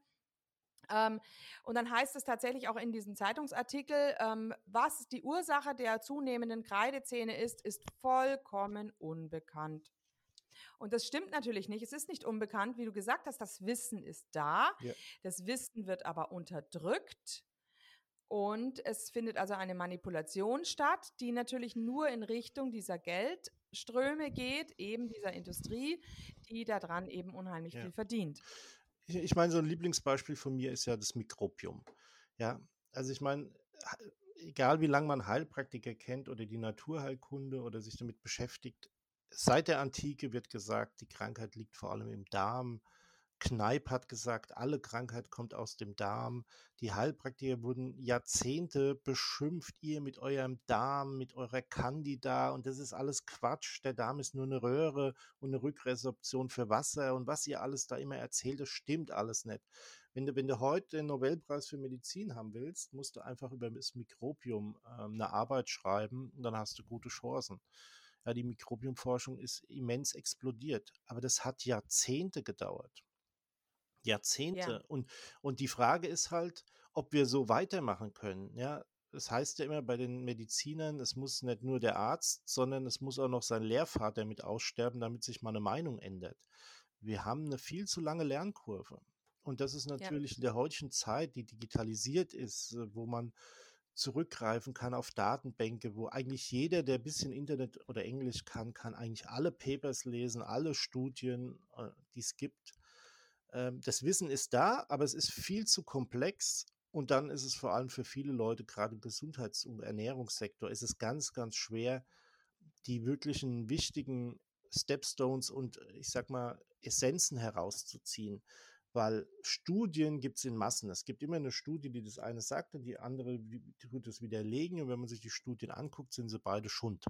Ähm, und dann heißt es tatsächlich auch in diesem Zeitungsartikel, ähm, was die Ursache der zunehmenden Kreidezähne ist, ist vollkommen unbekannt. Und das stimmt natürlich nicht. Es ist nicht unbekannt, wie du gesagt hast, das Wissen ist da. Ja. Das Wissen wird aber unterdrückt. Und es findet also eine Manipulation statt, die natürlich nur in Richtung dieser Geldströme geht, eben dieser Industrie, die daran eben unheimlich ja. viel verdient ich, ich meine, so ein Lieblingsbeispiel von mir ist ja das Mikrobiom. Ja, also ich meine, egal wie lange man Heilpraktiker kennt oder die Naturheilkunde oder sich damit beschäftigt, seit der Antike wird gesagt, die Krankheit liegt vor allem im Darm, Kneip hat gesagt, alle Krankheit kommt aus dem Darm. Die Heilpraktiker wurden Jahrzehnte beschimpft, ihr mit eurem Darm, mit eurer Candida und das ist alles Quatsch. Der Darm ist nur eine Röhre und eine Rückresorption für Wasser und was ihr alles da immer erzählt, das stimmt alles nicht. Wenn du, wenn du heute den Nobelpreis für Medizin haben willst, musst du einfach über das Mikrobiom äh, eine Arbeit schreiben und dann hast du gute Chancen. Ja, die Mikrobiomforschung ist immens explodiert, aber das hat Jahrzehnte gedauert. Jahrzehnte. Ja. Und, und die Frage ist halt, ob wir so weitermachen können. Ja, das heißt ja immer bei den Medizinern, es muss nicht nur der Arzt, sondern es muss auch noch sein Lehrvater mit aussterben, damit sich mal eine Meinung ändert. Wir haben eine viel zu lange Lernkurve. Und das ist natürlich ja. in der heutigen Zeit, die digitalisiert ist, äh, wo man zurückgreifen kann auf Datenbänke, wo eigentlich jeder, der ein bisschen Internet oder Englisch kann, kann eigentlich alle Papers lesen, alle Studien, äh, die es gibt. Ähm, das Wissen ist da, aber es ist viel zu komplex und dann ist es vor allem für viele Leute, gerade im Gesundheits- und Ernährungssektor, ist es ganz, ganz schwer, die wirklichen wichtigen Stepstones und ich sag mal Essenzen herauszuziehen. Weil Studien gibt es in Massen. Es gibt immer eine Studie, die das eine sagt und die andere tut es widerlegen. Und wenn man sich die Studien anguckt, sind sie beide Schund.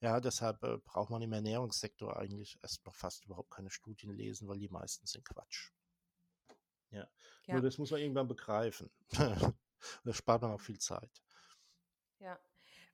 Ja, deshalb äh, braucht man im Ernährungssektor eigentlich erst noch fast überhaupt keine Studien lesen, weil die meisten sind Quatsch. Ja. ja. Nur das muss man irgendwann begreifen. das spart man auch viel Zeit. Ja,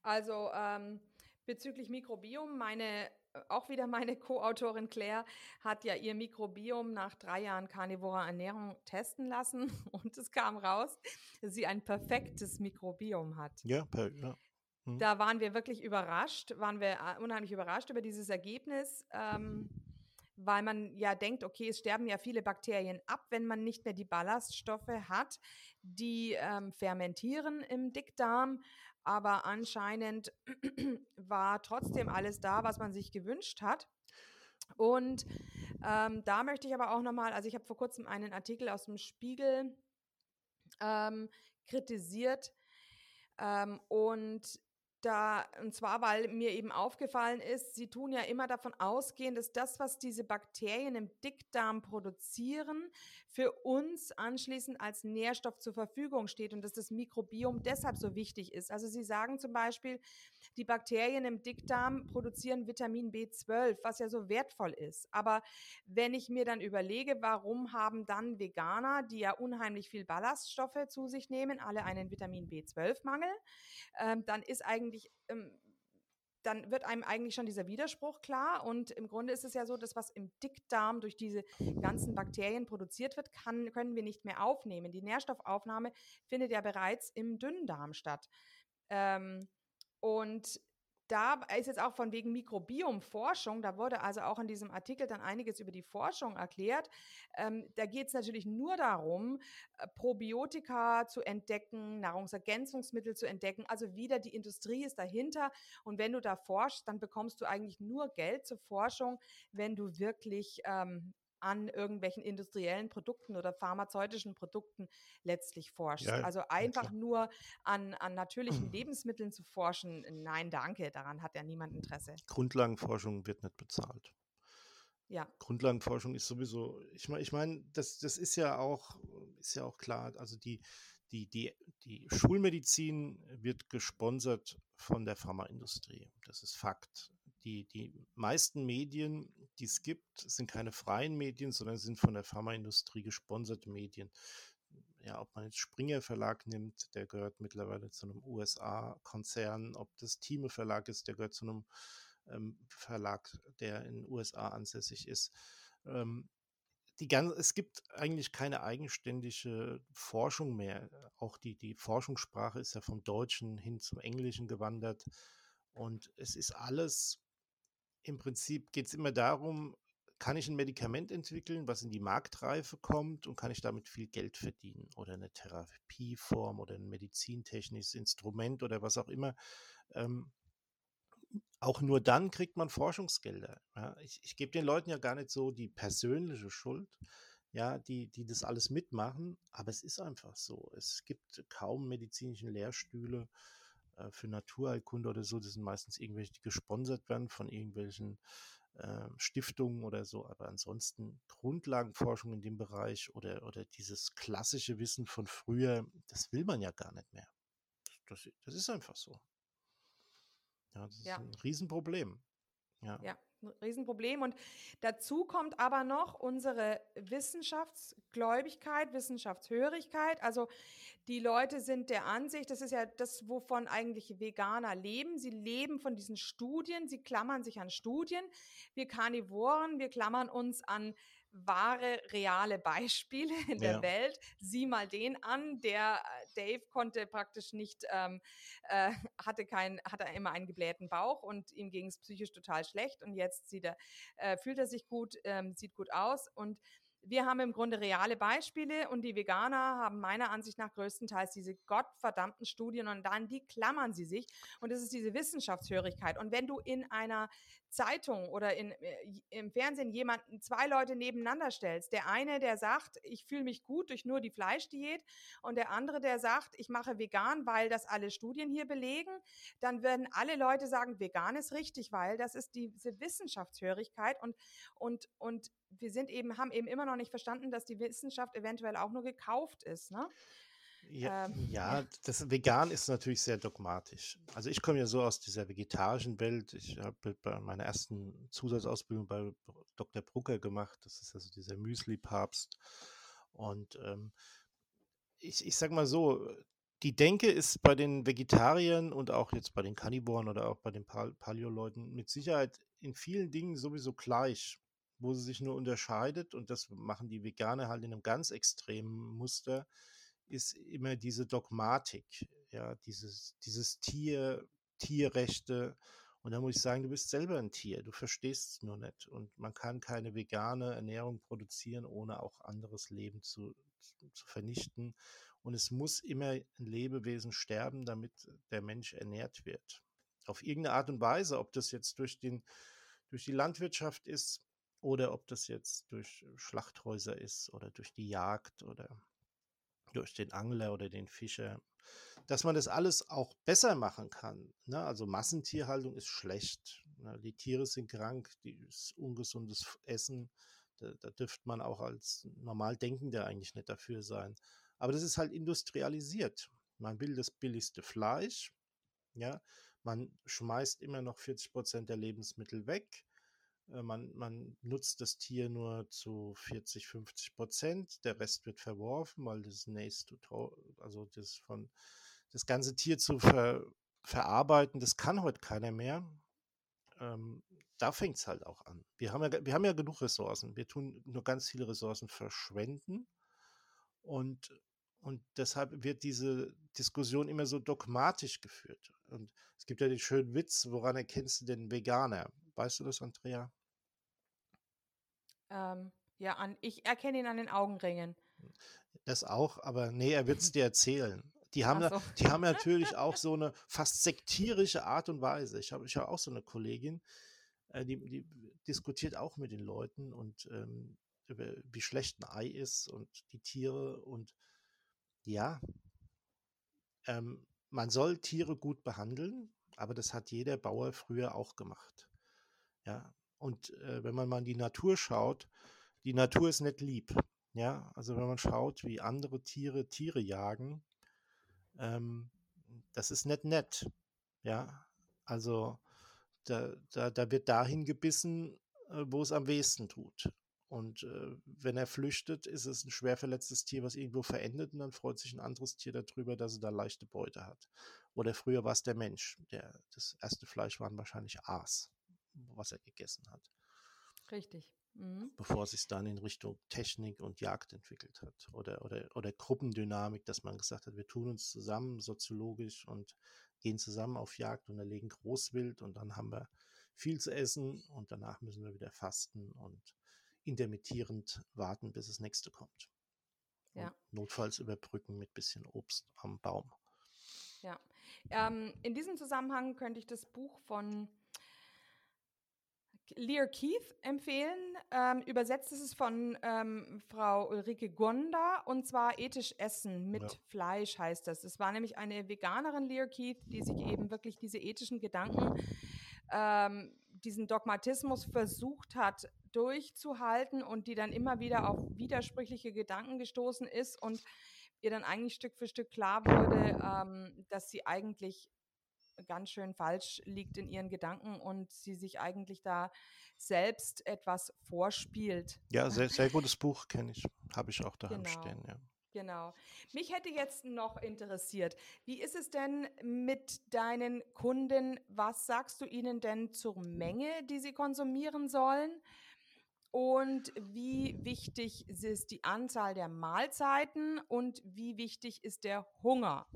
also ähm, bezüglich Mikrobiom, meine auch wieder meine Co-Autorin Claire hat ja ihr Mikrobiom nach drei Jahren karnivorer Ernährung testen lassen und es kam raus, dass sie ein perfektes Mikrobiom hat. Ja, per, ja. Hm. Da waren wir wirklich überrascht, waren wir äh, unheimlich überrascht über dieses Ergebnis. Ähm, weil man ja denkt, okay, es sterben ja viele Bakterien ab, wenn man nicht mehr die Ballaststoffe hat, die ähm, fermentieren im Dickdarm. Aber anscheinend war trotzdem alles da, was man sich gewünscht hat. Und ähm, da möchte ich aber auch nochmal, also ich habe vor kurzem einen Artikel aus dem Spiegel ähm, kritisiert. Ähm, und da, und zwar, weil mir eben aufgefallen ist, sie tun ja immer davon ausgehen, dass das, was diese Bakterien im Dickdarm produzieren, für uns anschließend als Nährstoff zur Verfügung steht und dass das Mikrobiom deshalb so wichtig ist. Also sie sagen zum Beispiel, die Bakterien im Dickdarm produzieren Vitamin B12, was ja so wertvoll ist. Aber wenn ich mir dann überlege, warum haben dann Veganer, die ja unheimlich viel Ballaststoffe zu sich nehmen, alle einen Vitamin B12-Mangel, ähm, dann ist eigentlich ähm, dann wird einem eigentlich schon dieser Widerspruch klar. Und im Grunde ist es ja so, dass was im Dickdarm durch diese ganzen Bakterien produziert wird, kann, können wir nicht mehr aufnehmen. Die Nährstoffaufnahme findet ja bereits im Dünndarm statt. Ähm, und da ist jetzt auch von wegen Mikrobiomforschung, da wurde also auch in diesem Artikel dann einiges über die Forschung erklärt. Ähm, da geht es natürlich nur darum, äh, Probiotika zu entdecken, Nahrungsergänzungsmittel zu entdecken. Also wieder die Industrie ist dahinter. Und wenn du da forschst, dann bekommst du eigentlich nur Geld zur Forschung, wenn du wirklich ähm, an irgendwelchen industriellen Produkten oder pharmazeutischen Produkten letztlich forscht. Ja, also einfach ja, nur an, an natürlichen Lebensmitteln zu forschen, nein, danke, daran hat ja niemand Interesse. Grundlagenforschung wird nicht bezahlt. Ja. Grundlagenforschung ist sowieso, ich meine, ich mein, das, das ist ja auch, ist ja auch klar, also die, die, die, die Schulmedizin wird gesponsert von der Pharmaindustrie. Das ist Fakt. Die, die meisten Medien, die es gibt, sind keine freien Medien, sondern sind von der Pharmaindustrie gesponserte Medien. Ja, ob man jetzt Springer Verlag nimmt, der gehört mittlerweile zu einem USA-Konzern, ob das Thieme Verlag ist, der gehört zu einem ähm, Verlag, der in den USA ansässig ist. Ähm, die ganze, es gibt eigentlich keine eigenständige Forschung mehr. Auch die, die Forschungssprache ist ja vom Deutschen hin zum Englischen gewandert. Und es ist alles, im Prinzip geht es immer darum, kann ich ein Medikament entwickeln, was in die Marktreife kommt und kann ich damit viel Geld verdienen oder eine Therapieform oder ein medizintechnisches Instrument oder was auch immer. Ähm, auch nur dann kriegt man Forschungsgelder. Ja, ich, ich gebe den Leuten ja gar nicht so die persönliche Schuld, ja, die, die das alles mitmachen, aber es ist einfach so. Es gibt kaum medizinischen Lehrstühle äh, für Naturheilkunde oder so. Das sind meistens irgendwelche, die gesponsert werden von irgendwelchen äh, Stiftungen oder so. Aber ansonsten Grundlagenforschung in dem Bereich oder, oder dieses klassische Wissen von früher, das will man ja gar nicht mehr. Das, das ist einfach so. Ja, das ist ja. ein Riesenproblem. Ja. ja, ein Riesenproblem. Und dazu kommt aber noch unsere Wissenschaftsgläubigkeit, Wissenschaftshörigkeit. Also die Leute sind der Ansicht, das ist ja das, wovon eigentlich Veganer leben. Sie leben von diesen Studien, sie klammern sich an Studien. Wir Karnivoren, wir klammern uns an wahre, reale Beispiele in der ja. Welt. Sieh mal den an, der äh, Dave konnte praktisch nicht, ähm, äh, hatte kein, hatte immer einen geblähten Bauch und ihm ging es psychisch total schlecht und jetzt sieht er, äh, fühlt er sich gut, ähm, sieht gut aus und wir haben im Grunde reale Beispiele und die Veganer haben meiner Ansicht nach größtenteils diese gottverdammten Studien und dann die klammern sie sich und das ist diese Wissenschaftshörigkeit. Und wenn du in einer Zeitung oder in, äh, im Fernsehen jemanden, zwei Leute nebeneinander stellst, der eine, der sagt, ich fühle mich gut durch nur die Fleischdiät und der andere, der sagt, ich mache vegan, weil das alle Studien hier belegen, dann werden alle Leute sagen, vegan ist richtig, weil das ist diese Wissenschaftshörigkeit und, und, und wir sind eben, haben eben immer noch nicht verstanden, dass die Wissenschaft eventuell auch nur gekauft ist. Ne? Ja, ähm, ja, das Vegan ist natürlich sehr dogmatisch. Also ich komme ja so aus dieser vegetarischen Welt. Ich habe bei meiner ersten Zusatzausbildung bei Dr. Brucker gemacht. Das ist also dieser Müsli-Papst. Und ähm, ich, ich sag mal so, die Denke ist bei den Vegetariern und auch jetzt bei den Kanniboren oder auch bei den Paleo-Leuten mit Sicherheit in vielen Dingen sowieso gleich wo sie sich nur unterscheidet, und das machen die Veganer halt in einem ganz extremen Muster, ist immer diese Dogmatik, ja, dieses, dieses Tier, Tierrechte. Und da muss ich sagen, du bist selber ein Tier, du verstehst es nur nicht. Und man kann keine vegane Ernährung produzieren, ohne auch anderes Leben zu, zu, vernichten. Und es muss immer ein Lebewesen sterben, damit der Mensch ernährt wird. Auf irgendeine Art und Weise, ob das jetzt durch, den, durch die Landwirtschaft ist oder ob das jetzt durch Schlachthäuser ist oder durch die Jagd oder durch den Angler oder den Fischer, dass man das alles auch besser machen kann. Ne? Also Massentierhaltung ist schlecht. Ne? Die Tiere sind krank, die ist ungesundes Essen. Da, da dürfte man auch als normal Denkender eigentlich nicht dafür sein. Aber das ist halt industrialisiert. Man will das billigste Fleisch. Ja, man schmeißt immer noch 40 Prozent der Lebensmittel weg. Äh, man, man nutzt das Tier nur zu 40, 50 Prozent. Der Rest wird verworfen, weil das nächste, also das von, das ganze Tier zu ver, verarbeiten, das kann heute keiner mehr. Ähm, da fängt es halt auch an. Wir haben, ja, wir haben ja genug Ressourcen. Wir tun nur ganz viele Ressourcen verschwenden. Und, und deshalb wird diese Diskussion immer so dogmatisch geführt. Und es gibt ja den schönen Witz, woran erkennst du den Veganer? Weißt du das, Andrea? Ähm, ja, an, ich erkenne ihn an den Augenringen. Das auch, aber nee, er wird es dir erzählen. Die haben, so. die haben natürlich auch so eine fast sektierische Art und Weise. Ich habe ich hab auch so eine Kollegin, äh, die, die diskutiert auch mit den Leuten und ähm, über wie schlecht ein Ei ist und die Tiere und ja, ähm, man soll Tiere gut behandeln, aber das hat jeder Bauer früher auch gemacht. Ja, und äh, wenn man mal in die Natur schaut, die Natur ist nicht lieb. Ja, also wenn man schaut, wie andere Tiere Tiere jagen, ähm, das ist nicht nett. Ja, also da, da, da wird dahin gebissen, äh, wo es am wenigsten tut. Und äh, wenn er flüchtet, ist es ein schwer verletztes Tier, was irgendwo verendet und dann freut sich ein anderes Tier darüber, dass er da leichte Beute hat. Oder früher war es der Mensch. Der, das erste Fleisch waren wahrscheinlich Aas was er gegessen hat. Richtig. Mhm. Bevor es sich dann in Richtung Technik und Jagd entwickelt hat. Oder, oder, oder Gruppendynamik, dass man gesagt hat, wir tun uns zusammen soziologisch und gehen zusammen auf Jagd und erlegen Großwild und dann haben wir viel zu essen und danach müssen wir wieder fasten und intermittierend warten, bis das nächste kommt. Ja. notfalls überbrücken mit bisschen Obst am Baum. Ja. Ähm, in diesem Zusammenhang könnte ich das Buch von Lear Keith empfehlen. Ähm, übersetzt ist es von ähm, Frau Ulrike Gonda und zwar ethisch essen mit ja. Fleisch heißt das. Es war nämlich eine Veganerin, Lear Keith, die sich eben wirklich diese ethischen Gedanken, ähm, diesen Dogmatismus versucht hat durchzuhalten und die dann immer wieder auf widersprüchliche Gedanken gestoßen ist und ihr dann eigentlich Stück für Stück klar wurde, ähm, dass sie eigentlich ganz schön falsch liegt in ihren Gedanken und sie sich eigentlich da selbst etwas vorspielt. Ja, sehr, sehr gutes Buch kenne ich. Habe ich auch daheim Genau. stehen, ja. Genau. Mich hätte jetzt noch interessiert, wie ist es denn mit deinen Kunden? Was sagst du ihnen denn zur Menge, die sie konsumieren sollen? Und wie wichtig ist die Anzahl der Mahlzeiten und wie wichtig ist der Hunger?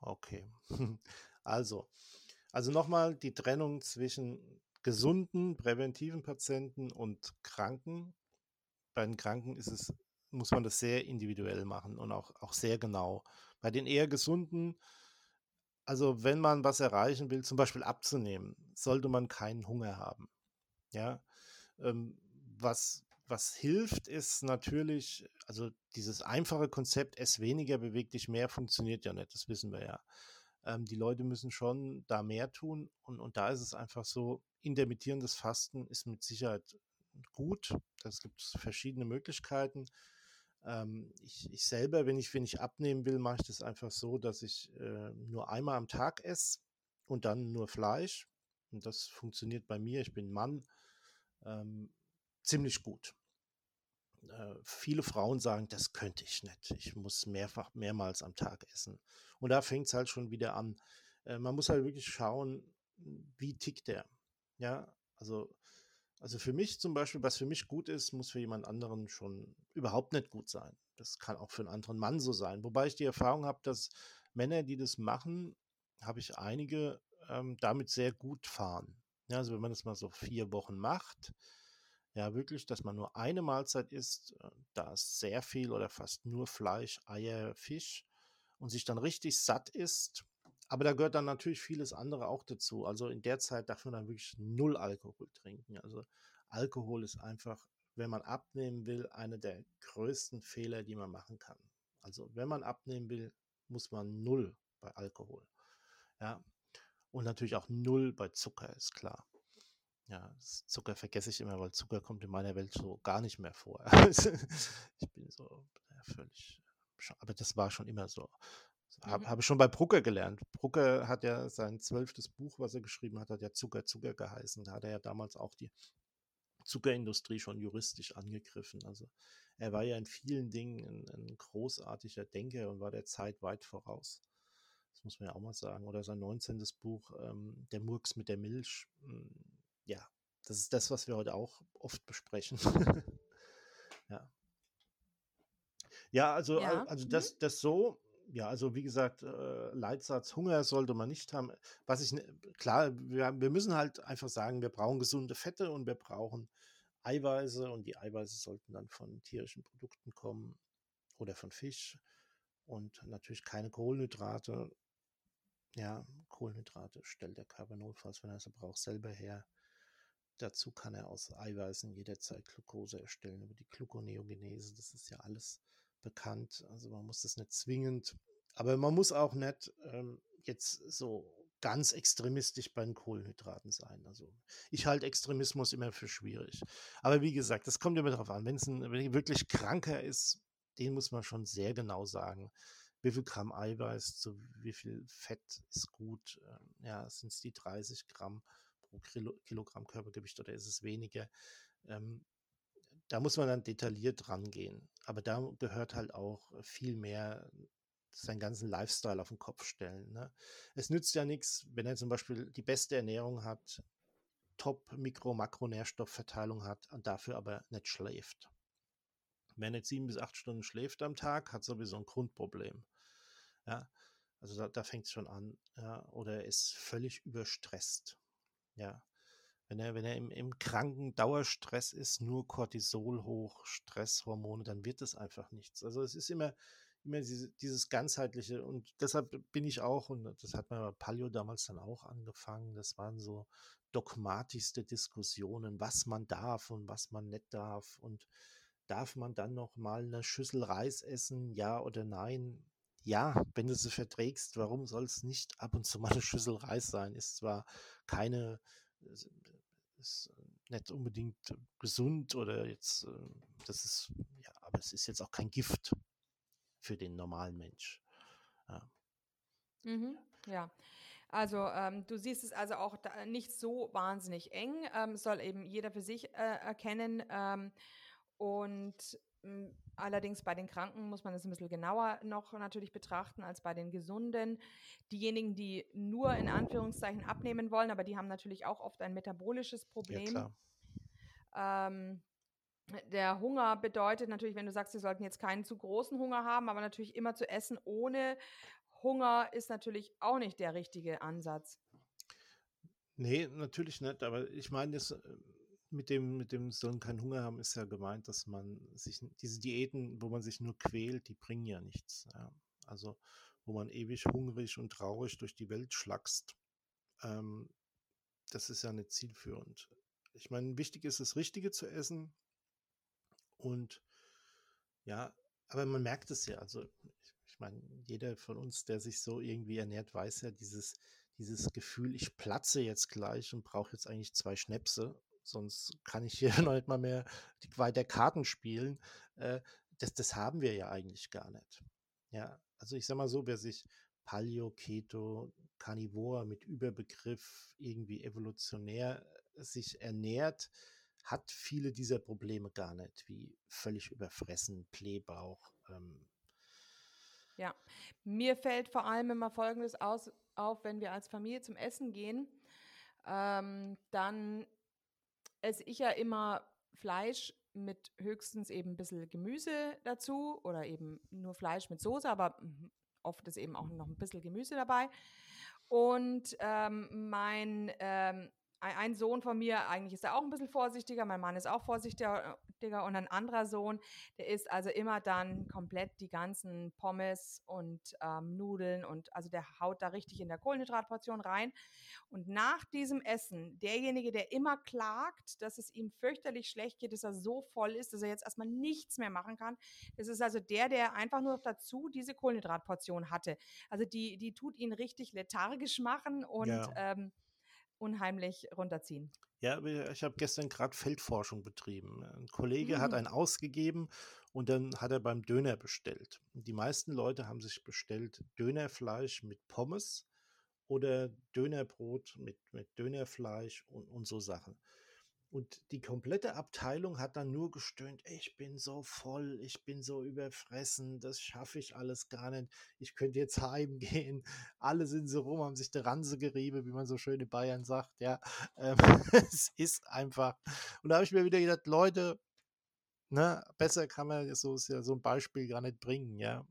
Okay. Also, also nochmal die Trennung zwischen gesunden, präventiven Patienten und Kranken. Bei den Kranken ist es, muss man das sehr individuell machen und auch, auch sehr genau. Bei den eher gesunden, also wenn man was erreichen will, zum Beispiel abzunehmen, sollte man keinen Hunger haben. Ja, ähm, was, was hilft, ist natürlich, also dieses einfache Konzept, ess weniger, beweg dich mehr, funktioniert ja nicht, das wissen wir ja. Ähm, die Leute müssen schon da mehr tun und, und da ist es einfach so, intermittierendes Fasten ist mit Sicherheit gut. Es gibt verschiedene Möglichkeiten. Ähm, ich, ich, selber, wenn ich, wenn ich abnehmen will, mache ich das einfach so, dass ich äh, nur einmal am Tag esse und dann nur Fleisch. Und das funktioniert bei mir. Ich bin Mann. Ähm, ziemlich gut. Äh, viele Frauen sagen, das könnte ich nicht. Ich muss mehrfach, mehrmals am Tag essen. Und da fängt es halt schon wieder an. Äh, man muss halt wirklich schauen, wie tickt der. Ja, also, also für mich zum Beispiel, was für mich gut ist, muss für jemand anderen schon überhaupt nicht gut sein. Das kann auch für einen anderen Mann so sein. Wobei ich die Erfahrung habe, dass Männer, die das machen, habe ich einige ähm, damit sehr gut fahren. Ja, also wenn man das mal so vier Wochen macht, ja, wirklich, dass man nur eine Mahlzeit isst, äh, da ist sehr viel oder fast nur Fleisch, Eier, Fisch und sich dann richtig satt isst. Aber da gehört dann natürlich vieles andere auch dazu. Also in der Zeit darf man dann wirklich null Alkohol trinken. Also Alkohol ist einfach, wenn man abnehmen will, einer der größten Fehler, die man machen kann. Also wenn man abnehmen will, muss man null bei Alkohol. Ja. Und natürlich auch null bei Zucker, ist klar. Ja, Zucker vergesse ich immer, weil Zucker kommt in meiner Welt so gar nicht mehr vor. ich bin so ja, völlig, aber das war schon immer so. Habe mhm. hab ich schon bei Brucker gelernt. Brucker hat ja sein zwölftes Buch, was er geschrieben hat, hat ja Zucker, Zucker geheißen. Da hat er ja damals auch die Zuckerindustrie schon juristisch angegriffen. Also er war ja in vielen Dingen ein, ein großartiger Denker und war der Zeit weit voraus. Das muss man ja auch mal sagen. Oder sein 19. Buch, ähm, Der Murks mit der Milch, hm, ja, das ist das, was wir heute auch oft besprechen. ja. Ja, also, ja. also mhm. das, das so, ja, also wie gesagt, äh, Leitsatz Hunger sollte man nicht haben. Was ich, klar, wir, wir müssen halt einfach sagen, wir brauchen gesunde Fette und wir brauchen Eiweiße und die Eiweiße sollten dann von tierischen Produkten kommen oder von Fisch und natürlich keine Kohlenhydrate. Ja, Kohlenhydrate stellt der Körper notfalls, wenn er sie braucht, selber her. Dazu kann er aus Eiweißen jederzeit Glucose erstellen über die Gluconeogenese. Das ist ja alles bekannt. Also man muss das nicht zwingend, aber man muss auch nicht ähm, jetzt so ganz extremistisch bei den Kohlenhydraten sein. Also ich halte Extremismus immer für schwierig. Aber wie gesagt, das kommt immer darauf an. Wenn es ein wenn wirklich kranker ist, den muss man schon sehr genau sagen. Wie viel Gramm Eiweiß zu wie viel Fett ist gut? Ähm, ja, sind es die 30 Gramm? Pro Kilogramm Körpergewicht oder ist es weniger? Ähm, da muss man dann detailliert rangehen. Aber da gehört halt auch viel mehr seinen ganzen Lifestyle auf den Kopf stellen. Ne? Es nützt ja nichts, wenn er zum Beispiel die beste Ernährung hat, top Mikro-, Makronährstoffverteilung hat und dafür aber nicht schläft. Wer nicht sieben bis acht Stunden schläft am Tag, hat sowieso ein Grundproblem. Ja, also da, da fängt es schon an. Ja, oder ist völlig überstresst. Ja. Wenn er, wenn er im, im kranken Dauerstress ist, nur Cortisol hoch, Stresshormone, dann wird es einfach nichts. Also es ist immer, immer diese, dieses ganzheitliche und deshalb bin ich auch, und das hat man bei Palio damals dann auch angefangen, das waren so dogmatischste Diskussionen, was man darf und was man nicht darf und darf man dann noch mal eine Schüssel Reis essen, ja oder nein? Ja, wenn du sie verträgst, warum soll es nicht ab und zu mal eine Schüssel Reis sein? Ist zwar keine, ist nicht unbedingt gesund oder jetzt, äh, das ist, ja, aber es ist jetzt auch kein Gift für den normalen Mensch. Ja. Mhm, ja. Also ähm, du siehst es also auch nicht so wahnsinnig eng, ähm, soll eben jeder für sich äh, erkennen. Ähm, und hm, allerdings bei den Kranken muss man es ein bisschen genauer noch natürlich betrachten als bei den Gesunden. Diejenigen, die nur in Anführungszeichen abnehmen wollen, aber die haben natürlich auch oft ein metabolisches Problem. Ja. Ähm, der Hunger bedeutet natürlich, wenn du sagst, sie sollten jetzt keinen zu großen Hunger haben, aber natürlich immer zu essen ohne Hunger ist natürlich auch nicht der richtige Ansatz. Nee, natürlich nicht, aber ich meine, das, äh, mit dem, mit dem sollen keinen Hunger haben, ist ja gemeint, dass man sich, diese Diäten, wo man sich nur quält, die bringen ja nichts. Ja. Also, wo man ewig hungrig und traurig durch die Welt schlackst, ähm, das ist ja nicht zielführend. Ich meine, wichtig ist, das Richtige zu essen, und ja, aber man merkt es ja. Also, ich, ich meine, jeder von uns, der sich so irgendwie ernährt, weiß ja dieses, dieses Gefühl, ich platze jetzt gleich und brauche jetzt eigentlich zwei Schnäpse, sonst kann ich hier noch nicht mal mehr die, weiter Karten spielen. Äh, das, das haben wir ja eigentlich gar nicht. Ja, also ich sag mal so, wer sich Paleo, Keto, Carnivore mit Überbegriff irgendwie evolutionär äh, sich ernährt, hat viele dieser Probleme gar nicht, wie völlig überfressen, Blähbauch. Ähm. Ja, mir fällt vor allem immer Folgendes aus, auf, wenn wir als Familie zum Essen gehen, ähm, dann esse ich ja immer Fleisch mit höchstens eben ein bisschen Gemüse dazu oder eben nur Fleisch mit Soße, aber oft ist eben auch noch ein bisschen Gemüse dabei. Und ähm, mein ähm, ein Sohn von mir, eigentlich ist er auch ein bisschen vorsichtiger, mein Mann ist auch vorsichtiger und ein anderer Sohn, der isst also immer dann komplett die ganzen Pommes und ähm, Nudeln und also der haut da richtig in der Kohlenhydratportion rein. Und nach diesem Essen, derjenige, der immer klagt, dass es ihm fürchterlich schlecht geht, dass er so voll ist, dass er jetzt erstmal nichts mehr machen kann, das ist also der, der einfach nur dazu diese Kohlenhydratportion hatte. Also die, die tut ihn richtig lethargisch machen und ja. ähm, unheimlich runterziehen. Ja, ich habe gestern gerade Feldforschung betrieben. Ein Kollege mhm. hat einen ausgegeben und dann hat er beim Döner bestellt. Die meisten Leute haben sich bestellt Dönerfleisch mit Pommes oder Dönerbrot mit, mit Dönerfleisch und, und so Sachen. Und die komplette Abteilung hat dann nur gestöhnt, ich bin so voll, ich bin so überfressen, das schaffe ich alles gar nicht. Ich könnte jetzt heimgehen. Alle sind so rum, haben sich die Ranse gerieben, wie man so schön in Bayern sagt. Ja, ähm, es ist einfach. Und da habe ich mir wieder gedacht, Leute, ne, besser kann man so, ja so ein Beispiel gar nicht bringen, ja.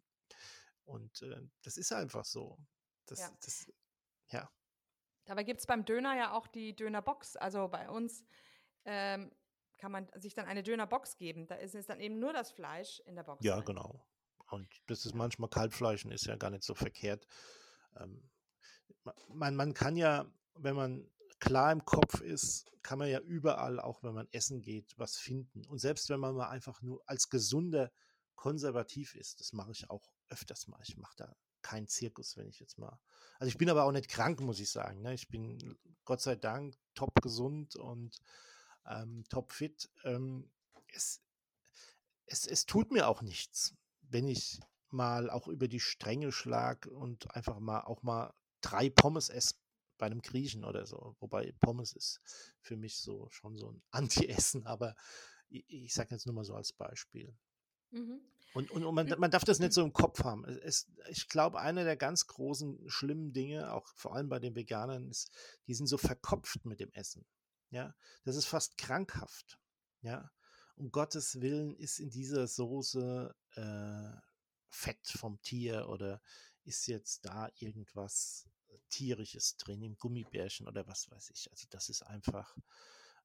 Und äh, das ist einfach so. Das, ja. Das, ja. Dabei gibt es beim Döner ja auch die Dönerbox. Also bei uns ähm, kann man sich dann eine Dönerbox geben. Da ist es dann eben nur das Fleisch in der Box. Ja, drin. genau. Und das ist manchmal Kalbfleisch und ist ja gar nicht so verkehrt. Ähm, man, man kann ja, wenn man klar im Kopf ist, kann man ja überall, auch wenn man essen geht, was finden. Und selbst wenn man mal einfach nur als gesunder konservativ ist, das mache ich auch öfters mal. Ich mache da keinen Zirkus, wenn ich jetzt mal. Also ich bin aber auch nicht krank, muss ich sagen. Ne? Ich bin Gott sei Dank top gesund und ähm, topfit. Ähm, es, es, es tut mir auch nichts, wenn ich mal auch über die Stränge schlag und einfach mal auch mal drei Pommes esse bei einem Griechen oder so. Wobei Pommes ist für mich so schon so ein Anti-Essen, aber ich, ich sage jetzt nur mal so als Beispiel. Mhm. Und, und, und man, man, darf das nicht so im Kopf haben. Es, ich glaube, eine der ganz großen schlimmen Dinge, auch vor allem bei den Veganern, ist, die sind so verkopft mit dem Essen. Ja, das ist fast krankhaft. Ja, um Gottes Willen ist in dieser Soße äh, Fett vom Tier oder ist jetzt da irgendwas tierisches drin im Gummibärchen oder was weiß ich. Also das ist einfach,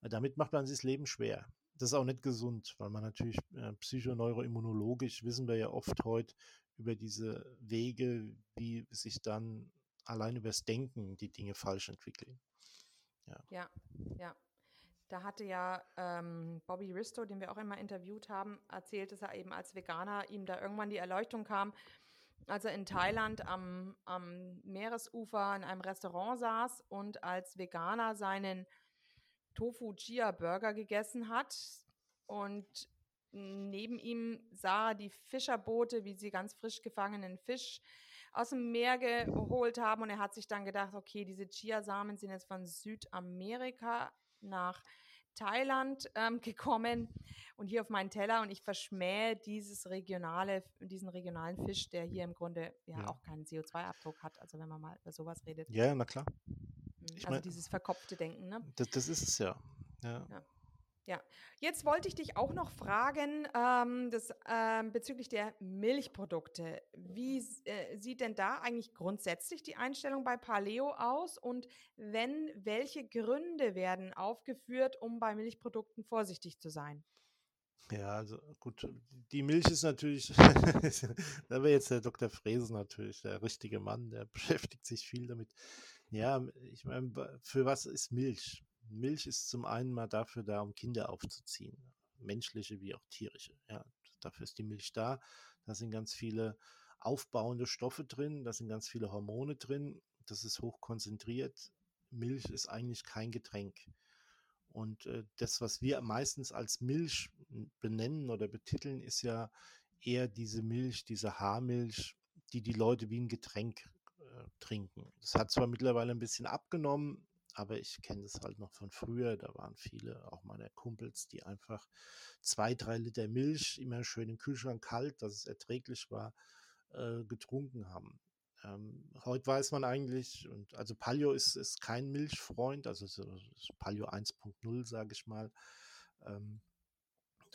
äh, damit macht man sich das Leben schwer. Das ist auch nicht gesund, weil man natürlich äh, psychoneuroimmunologisch wissen wir ja oft heute über diese Wege, wie sich dann allein übers Denken die Dinge falsch entwickeln. Ja, ja. ja. Da hatte ja ähm, Bobby Risto, den wir auch immer interviewt haben, erzählt, dass er eben als Veganer ihm da irgendwann die Erleuchtung kam, als er in Thailand am, am Meeresufer in einem Restaurant saß und als Veganer seinen Tofu Chia Burger gegessen hat und neben ihm sah er die Fischerboote, wie sie ganz frisch gefangenen Fisch aus dem Meer geholt haben. Und er hat sich dann gedacht, okay, diese Chiasamen sind jetzt von Südamerika nach Thailand ähm, gekommen und hier auf meinen Teller und ich verschmähe dieses regionale, diesen regionalen Fisch, der hier im Grunde ja, ja. auch keinen CO2-Abdruck hat, also wenn man mal über sowas redet. Ja, na klar. Mhm. Ich also mein, dieses verkopfte Denken, ne? Das, das ist es ja. ja. ja. Ja, jetzt wollte ich dich auch noch fragen ähm, das, ähm, bezüglich der Milchprodukte. Wie äh, sieht denn da eigentlich grundsätzlich die Einstellung bei Paleo aus? Und wenn, welche Gründe werden aufgeführt, um bei Milchprodukten vorsichtig zu sein? Ja, also gut, die Milch ist natürlich, da wäre jetzt der Dr. Frese natürlich der richtige Mann, der beschäftigt sich viel damit. Ja, ich meine, für was ist Milch? Milch ist zum einen mal dafür da, um Kinder aufzuziehen, menschliche wie auch tierische. Ja, dafür ist die Milch da. Da sind ganz viele aufbauende Stoffe drin, da sind ganz viele Hormone drin. Das ist hochkonzentriert. Milch ist eigentlich kein Getränk. Und äh, das, was wir meistens als Milch benennen oder betiteln, ist ja eher diese Milch, diese Haarmilch, die die Leute wie ein Getränk äh, trinken. Das hat zwar mittlerweile ein bisschen abgenommen, aber ich kenne das halt noch von früher. Da waren viele, auch meine Kumpels, die einfach zwei, drei Liter Milch, immer schön im Kühlschrank kalt, dass es erträglich war, äh, getrunken haben. Ähm, heute weiß man eigentlich, und also Palio ist, ist kein Milchfreund, also so, Palio 1.0, sage ich mal. Ähm,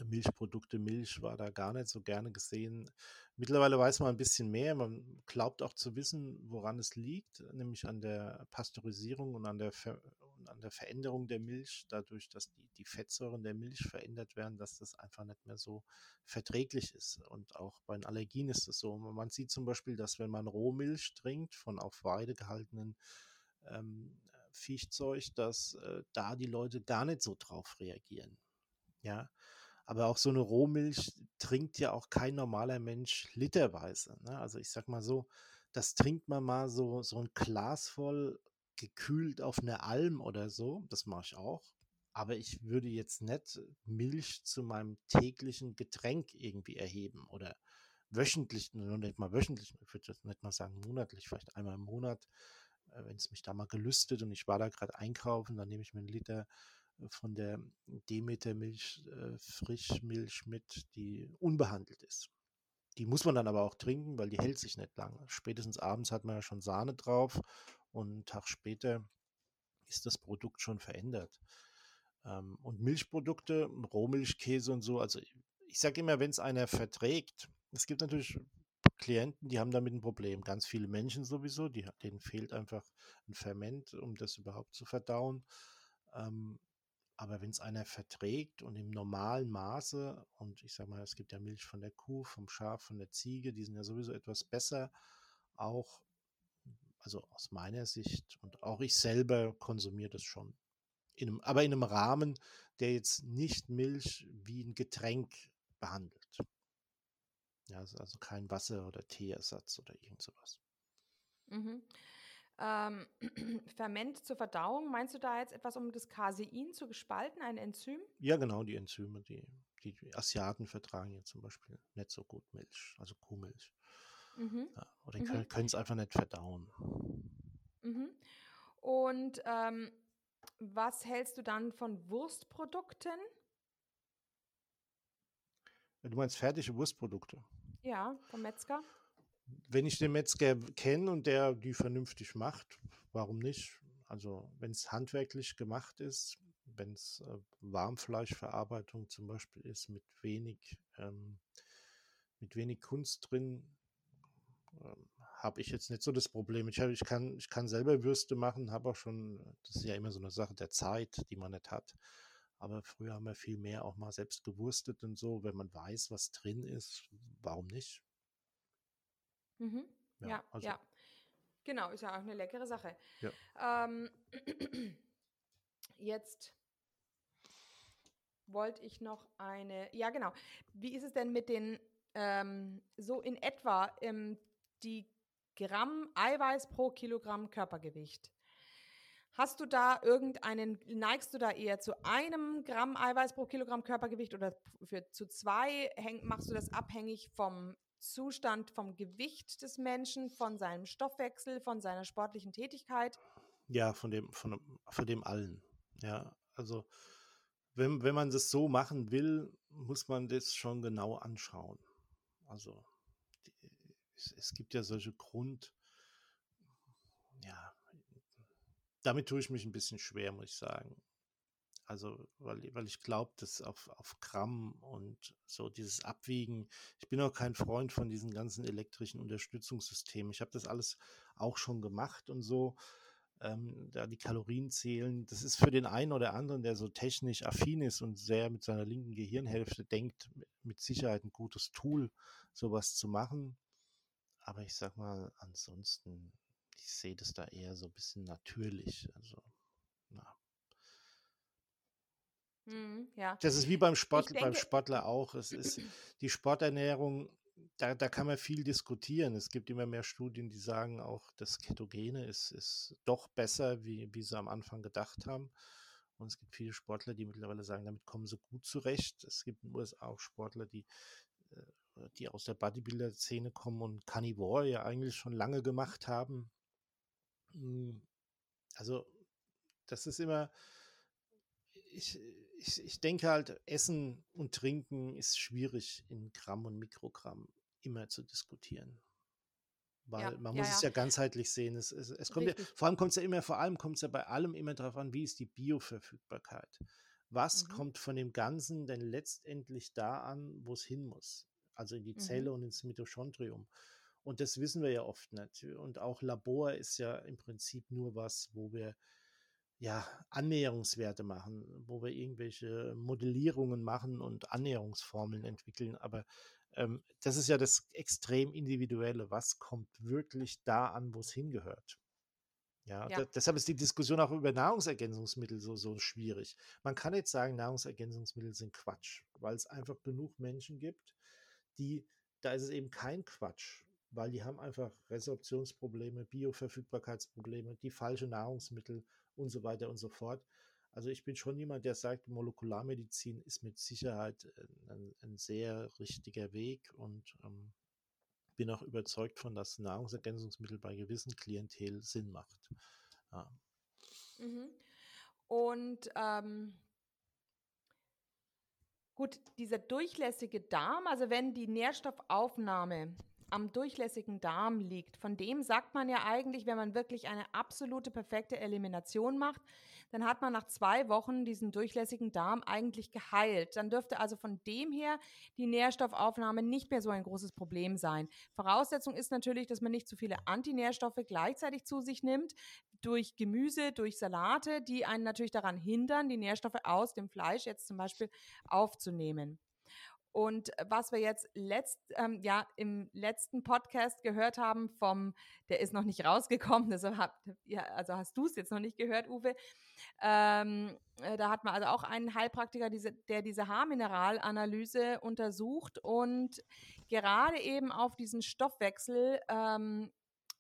Milchprodukte, Milch war da gar nicht so gerne gesehen. Mittlerweile weiß man ein bisschen mehr. Man glaubt auch zu wissen, woran es liegt, nämlich an der Pasteurisierung und an der, Ver und an der Veränderung der Milch, dadurch, dass die, die Fettsäuren der Milch verändert werden, dass das einfach nicht mehr so verträglich ist. Und auch bei den Allergien ist es so. Man sieht zum Beispiel, dass wenn man Rohmilch trinkt von auf Weide gehaltenen ähm, Viechzeug, dass äh, da die Leute gar nicht so drauf reagieren. Ja, aber auch so eine Rohmilch trinkt ja auch kein normaler Mensch literweise. Ne? Also ich sag mal so, das trinkt man mal so, so ein Glas voll gekühlt auf einer Alm oder so. Das mache ich auch. Aber ich würde jetzt nicht Milch zu meinem täglichen Getränk irgendwie erheben oder wöchentlich, nur nicht mal wöchentlich, ich würde jetzt nicht mal sagen monatlich, vielleicht einmal im Monat, äh, wenn es mich da mal gelüstet und ich war da gerade einkaufen, dann nehme ich mir einen Liter von der Demeter-Milch, äh, Frischmilch mit, die unbehandelt ist. Die muss man dann aber auch trinken, weil die hält sich nicht lange. Spätestens abends hat man ja schon Sahne drauf und einen Tag später ist das Produkt schon verändert. Ähm, und Milchprodukte, Rohmilchkäse und so, also ich sage immer, wenn es einer verträgt, es gibt natürlich Klienten, die haben damit ein Problem. Ganz viele Menschen sowieso, die, denen fehlt einfach ein Ferment, um das überhaupt zu verdauen. Ähm, aber wenn es einer verträgt und im normalen Maße, und ich sage mal, es gibt ja Milch von der Kuh, vom Schaf, von der Ziege, die sind ja sowieso etwas besser, auch, also aus meiner Sicht, und auch ich selber konsumiere das schon. In einem, aber in einem Rahmen, der jetzt nicht Milch wie ein Getränk behandelt. Ja, also kein Wasser- oder Teeersatz oder irgend sowas. Mhm. Ähm, Ferment zur Verdauung, meinst du da jetzt etwas, um das Casein zu gespalten, ein Enzym? Ja, genau, die Enzyme, die, die Asiaten vertragen ja zum Beispiel nicht so gut Milch, also Kuhmilch. Mhm. Ja, oder mhm. können es einfach nicht verdauen. Mhm. Und ähm, was hältst du dann von Wurstprodukten? Du meinst fertige Wurstprodukte? Ja, vom Metzger wenn ich den Metzger kenne und der die vernünftig macht, warum nicht? Also wenn es handwerklich gemacht ist, wenn es äh, Warmfleischverarbeitung zum Beispiel ist mit wenig, ähm, mit wenig Kunst drin, ähm, habe ich jetzt nicht so das Problem. Ich, hab, ich, kann, ich kann selber Würste machen, habe auch schon, das ist ja immer so eine Sache der Zeit, die man nicht hat. Aber früher haben wir viel mehr auch mal selbst gewurstet und so. Wenn man weiß, was drin ist, warum nicht? Mhm. Ja, ja, also. ja, Genau, ist ja auch eine leckere Sache. Ja. Ähm, jetzt wollte ich noch eine, ja genau, wie ist es denn mit den, ähm, so in etwa ähm, die Gramm Eiweiß pro Kilogramm Körpergewicht? Hast du da irgendeinen, neigst du da eher zu einem Gramm Eiweiß pro Kilogramm Körpergewicht oder für, zu zwei? Häng, machst du das abhängig vom Zustand vom Gewicht des Menschen, von seinem Stoffwechsel, von seiner sportlichen Tätigkeit? Ja, von dem, von, von dem allen. Ja, also wenn, wenn man das so machen will, muss man das schon genau anschauen. Also die, es, es, gibt ja solche Grund, ja, damit tue ich mich ein bisschen schwer, muss ich sagen. Also, weil, weil ich glaube, dass auf, auf Gramm und so dieses Abwiegen, ich bin auch kein Freund von diesen ganzen elektrischen Unterstützungssystemen. Ich habe das alles auch schon gemacht und so. Ähm, da die Kalorien zählen, das ist für den einen oder anderen, der so technisch affin ist und sehr mit seiner linken Gehirnhälfte denkt, mit Sicherheit ein gutes Tool, sowas zu machen. Aber ich sag mal, ansonsten, ich sehe das da eher so ein bisschen natürlich. Also, na, Mhm, ja. Das ist wie beim, Sport, denke, beim Sportler auch. Es ist die Sporternährung, da, da kann man viel diskutieren. Es gibt immer mehr Studien, die sagen auch, das Ketogene ist, ist doch besser, wie, wie sie am Anfang gedacht haben. Und es gibt viele Sportler, die mittlerweile sagen, damit kommen sie gut zurecht. Es gibt in den USA auch Sportler, die, äh, die aus der Bodybuilder-Szene kommen und Carnivore ja eigentlich schon lange gemacht haben. Hm, also, das ist immer, ich, ich, ich denke halt, Essen und Trinken ist schwierig in Gramm und Mikrogramm immer zu diskutieren. Weil ja, man muss ja, es ja ganzheitlich sehen. Es, es, es kommt ja, vor allem kommt es ja immer, vor allem kommt es ja bei allem immer darauf an, wie ist die Bioverfügbarkeit. Was mhm. kommt von dem Ganzen denn letztendlich da an, wo es hin muss? Also in die Zelle mhm. und ins Mitochondrium. Und das wissen wir ja oft nicht. Und auch Labor ist ja im Prinzip nur was, wo wir ja, Annäherungswerte machen, wo wir irgendwelche Modellierungen machen und Annäherungsformeln entwickeln. Aber ähm, das ist ja das extrem Individuelle. Was kommt wirklich da an, wo es hingehört? Ja, ja. Deshalb ist die Diskussion auch über Nahrungsergänzungsmittel so, so schwierig. Man kann jetzt sagen, Nahrungsergänzungsmittel sind Quatsch, weil es einfach genug Menschen gibt, die, da ist es eben kein Quatsch, weil die haben einfach Resorptionsprobleme, Bioverfügbarkeitsprobleme, die falsche Nahrungsmittel und so weiter und so fort. Also ich bin schon jemand, der sagt, Molekularmedizin ist mit Sicherheit äh, ein, ein sehr richtiger Weg und ähm, bin auch überzeugt von, dass Nahrungsergänzungsmittel bei gewissen Klientel Sinn macht. Ja. Mhm. Und ähm, gut, dieser durchlässige Darm, also wenn die Nährstoffaufnahme am durchlässigen Darm liegt. Von dem sagt man ja eigentlich, wenn man wirklich eine absolute perfekte Elimination macht, dann hat man nach zwei Wochen diesen durchlässigen Darm eigentlich geheilt. Dann dürfte also von dem her die Nährstoffaufnahme nicht mehr so ein großes Problem sein. Voraussetzung ist natürlich, dass man nicht zu viele Antinährstoffe gleichzeitig zu sich nimmt, durch Gemüse, durch Salate, die einen natürlich daran hindern, die Nährstoffe aus dem Fleisch jetzt zum Beispiel aufzunehmen. Und was wir jetzt letzt, ähm, ja, im letzten Podcast gehört haben vom, der ist noch nicht rausgekommen, deshalb hab, ja, also hast du es jetzt noch nicht gehört, Uwe. Ähm, äh, da hat man also auch einen Heilpraktiker, diese, der diese Haarmineralanalyse untersucht und gerade eben auf diesen Stoffwechsel ähm,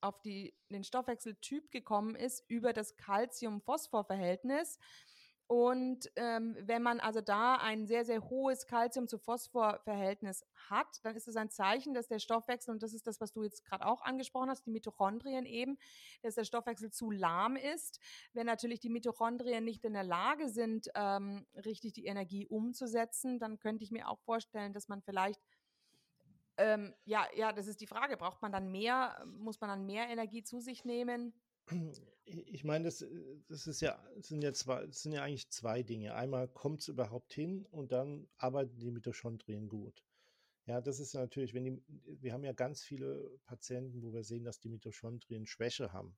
auf die, den Stoffwechseltyp gekommen ist über das Calcium-Phosphor-Verhältnis. Und ähm, wenn man also da ein sehr, sehr hohes Calcium zu Phosphor-Verhältnis hat, dann ist es ein Zeichen, dass der Stoffwechsel, und das ist das, was du jetzt gerade auch angesprochen hast, die Mitochondrien eben, dass der Stoffwechsel zu lahm ist. Wenn natürlich die Mitochondrien nicht in der Lage sind, ähm, richtig die Energie umzusetzen, dann könnte ich mir auch vorstellen, dass man vielleicht ähm, ja, ja, das ist die Frage. Braucht man dann mehr, muss man dann mehr Energie zu sich nehmen? Ich meine, das, das ist ja, sind ja zwei, das sind ja eigentlich zwei Dinge. Einmal kommt es überhaupt hin und dann arbeiten die Mitochondrien gut. Ja, das ist natürlich, wenn die, wir haben ja ganz viele Patienten, wo wir sehen, dass die Mitochondrien Schwäche haben.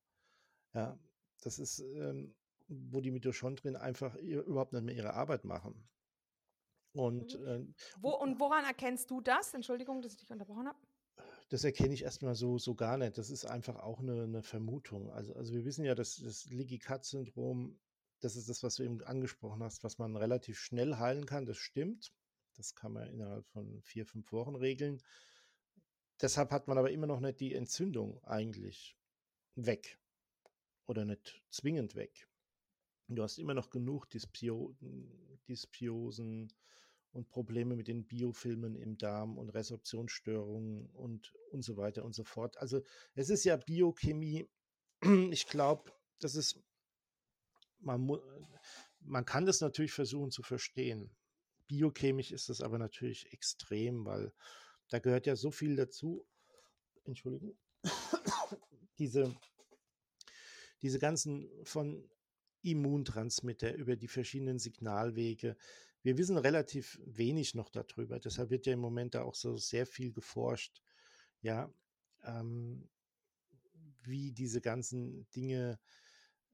Ja, das ist, ähm, wo die Mitochondrien einfach überhaupt nicht mehr ihre Arbeit machen. Und, mhm. äh, wo, und woran erkennst du das? Entschuldigung, dass ich dich unterbrochen habe das erkenne ich erstmal so, so gar nicht. Das ist einfach auch eine, eine Vermutung. Also, also wir wissen ja, dass das Leaky-Cut-Syndrom, das ist das, was du eben angesprochen hast, was man relativ schnell heilen kann. Das stimmt. Das kann man innerhalb von vier, fünf Wochen regeln. Deshalb hat man aber immer noch nicht die Entzündung eigentlich weg oder nicht zwingend weg. Du hast immer noch genug Dyspio Dyspiosen und Probleme mit den Biofilmen im Darm und Resorptionsstörungen und, und so weiter und so fort. Also es ist ja Biochemie. Ich glaube, das ist, man, man kann das natürlich versuchen zu verstehen. Biochemisch ist das aber natürlich extrem, weil da gehört ja so viel dazu. Entschuldigung. diese, diese ganzen von Immuntransmitter über die verschiedenen Signalwege, wir wissen relativ wenig noch darüber. Deshalb wird ja im Moment da auch so sehr viel geforscht, ja, ähm, wie diese ganzen Dinge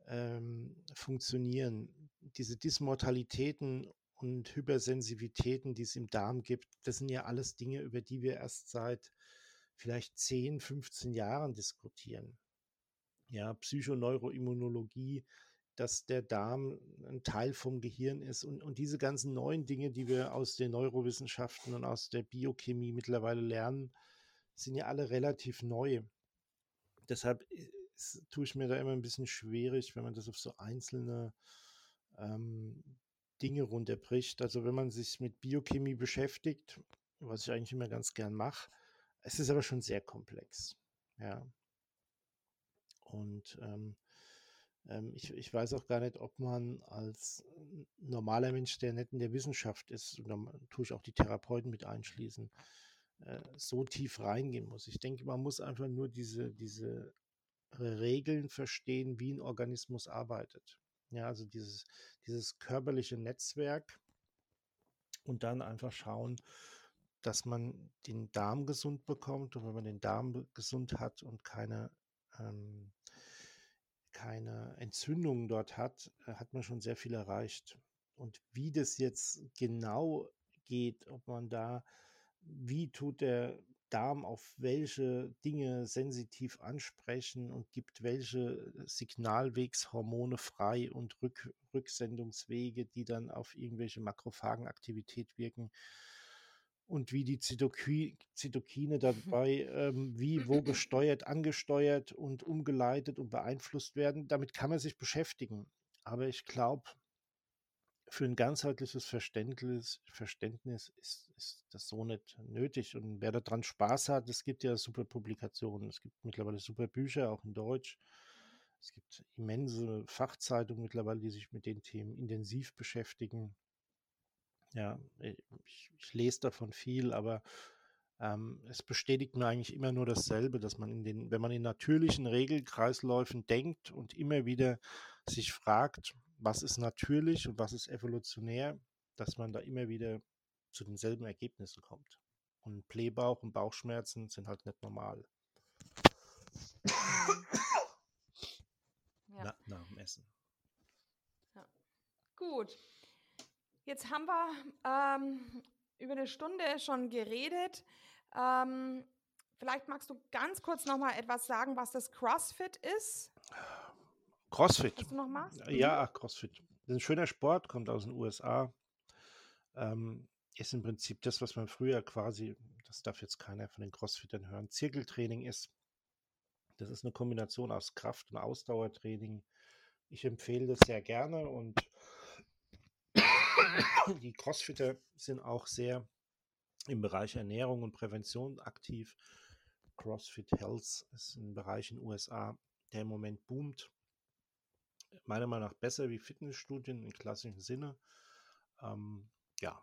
ähm, funktionieren. Diese Dysmortalitäten und Hypersensitivitäten, die es im Darm gibt, das sind ja alles Dinge, über die wir erst seit vielleicht 10, 15 Jahren diskutieren. Ja, Psychoneuroimmunologie, dass der Darm ein Teil vom Gehirn ist und, und diese ganzen neuen Dinge, die wir aus den Neurowissenschaften und aus der Biochemie mittlerweile lernen, sind ja alle relativ neu. Deshalb ist, tue ich mir da immer ein bisschen schwierig, wenn man das auf so einzelne ähm, Dinge runterbricht. Also wenn man sich mit Biochemie beschäftigt, was ich eigentlich immer ganz gern mache, es ist aber schon sehr komplex. Ja. Und ähm, ich, ich weiß auch gar nicht, ob man als normaler Mensch, der nicht in der Wissenschaft ist, und dann tue ich auch die Therapeuten mit einschließen, äh, so tief reingehen muss. Ich denke, man muss einfach nur diese, diese Regeln verstehen, wie ein Organismus arbeitet. Ja, also dieses, dieses körperliche Netzwerk und dann einfach schauen, dass man den Darm gesund bekommt und wenn man den Darm gesund hat und keine ähm, keine Entzündungen dort hat, äh, hat man schon sehr viel erreicht. Und wie das jetzt genau geht, ob man da, wie tut der Darm auf welche Dinge sensitiv ansprechen und gibt welche Signalwegshormone frei und Rück, Rücksendungswege, die dann auf irgendwelche Makrophagenaktivität wirken und wie die Zytoki Zytokine dabei ähm, wie wo gesteuert, angesteuert und umgeleitet und beeinflusst werden. Damit kann man sich beschäftigen. Aber ich glaube, für ein ganzheitliches Verständnis, Verständnis ist, ist, das so nicht nötig. Und wer daran Spaß hat, es gibt ja super Publikationen, es gibt mittlerweile super Bücher, auch in Deutsch. Es gibt immense Fachzeitungen mittlerweile, die sich mit den Themen intensiv beschäftigen. Ja, ich, ich lese davon viel, aber ähm, es bestätigt mir eigentlich immer nur dasselbe, dass man in den, wenn man in natürlichen Regelkreisläufen denkt und immer wieder sich fragt, was ist natürlich und was ist evolutionär, dass man da immer wieder zu denselben Ergebnissen kommt. Und Blähbauch und Bauchschmerzen sind halt nicht normal. Ja. Na, nach dem Essen. Ja. Gut. Jetzt haben wir ähm, über eine Stunde schon geredet. Ähm, vielleicht magst du ganz kurz noch mal etwas sagen, was das CrossFit ist. CrossFit. Was du noch machst? Ja, mhm. CrossFit. Das ist ein schöner Sport, kommt aus den USA. Ähm, ist im Prinzip das, was man früher quasi, das darf jetzt keiner von den Crossfittern hören, Zirkeltraining ist. Das ist eine Kombination aus Kraft- und Ausdauertraining. Ich empfehle das sehr gerne und die Crossfitter sind auch sehr im Bereich Ernährung und Prävention aktiv. CrossFit Health ist ein Bereich in den USA, der im Moment boomt. Meiner Meinung nach besser wie Fitnessstudien im klassischen Sinne. Ähm, ja,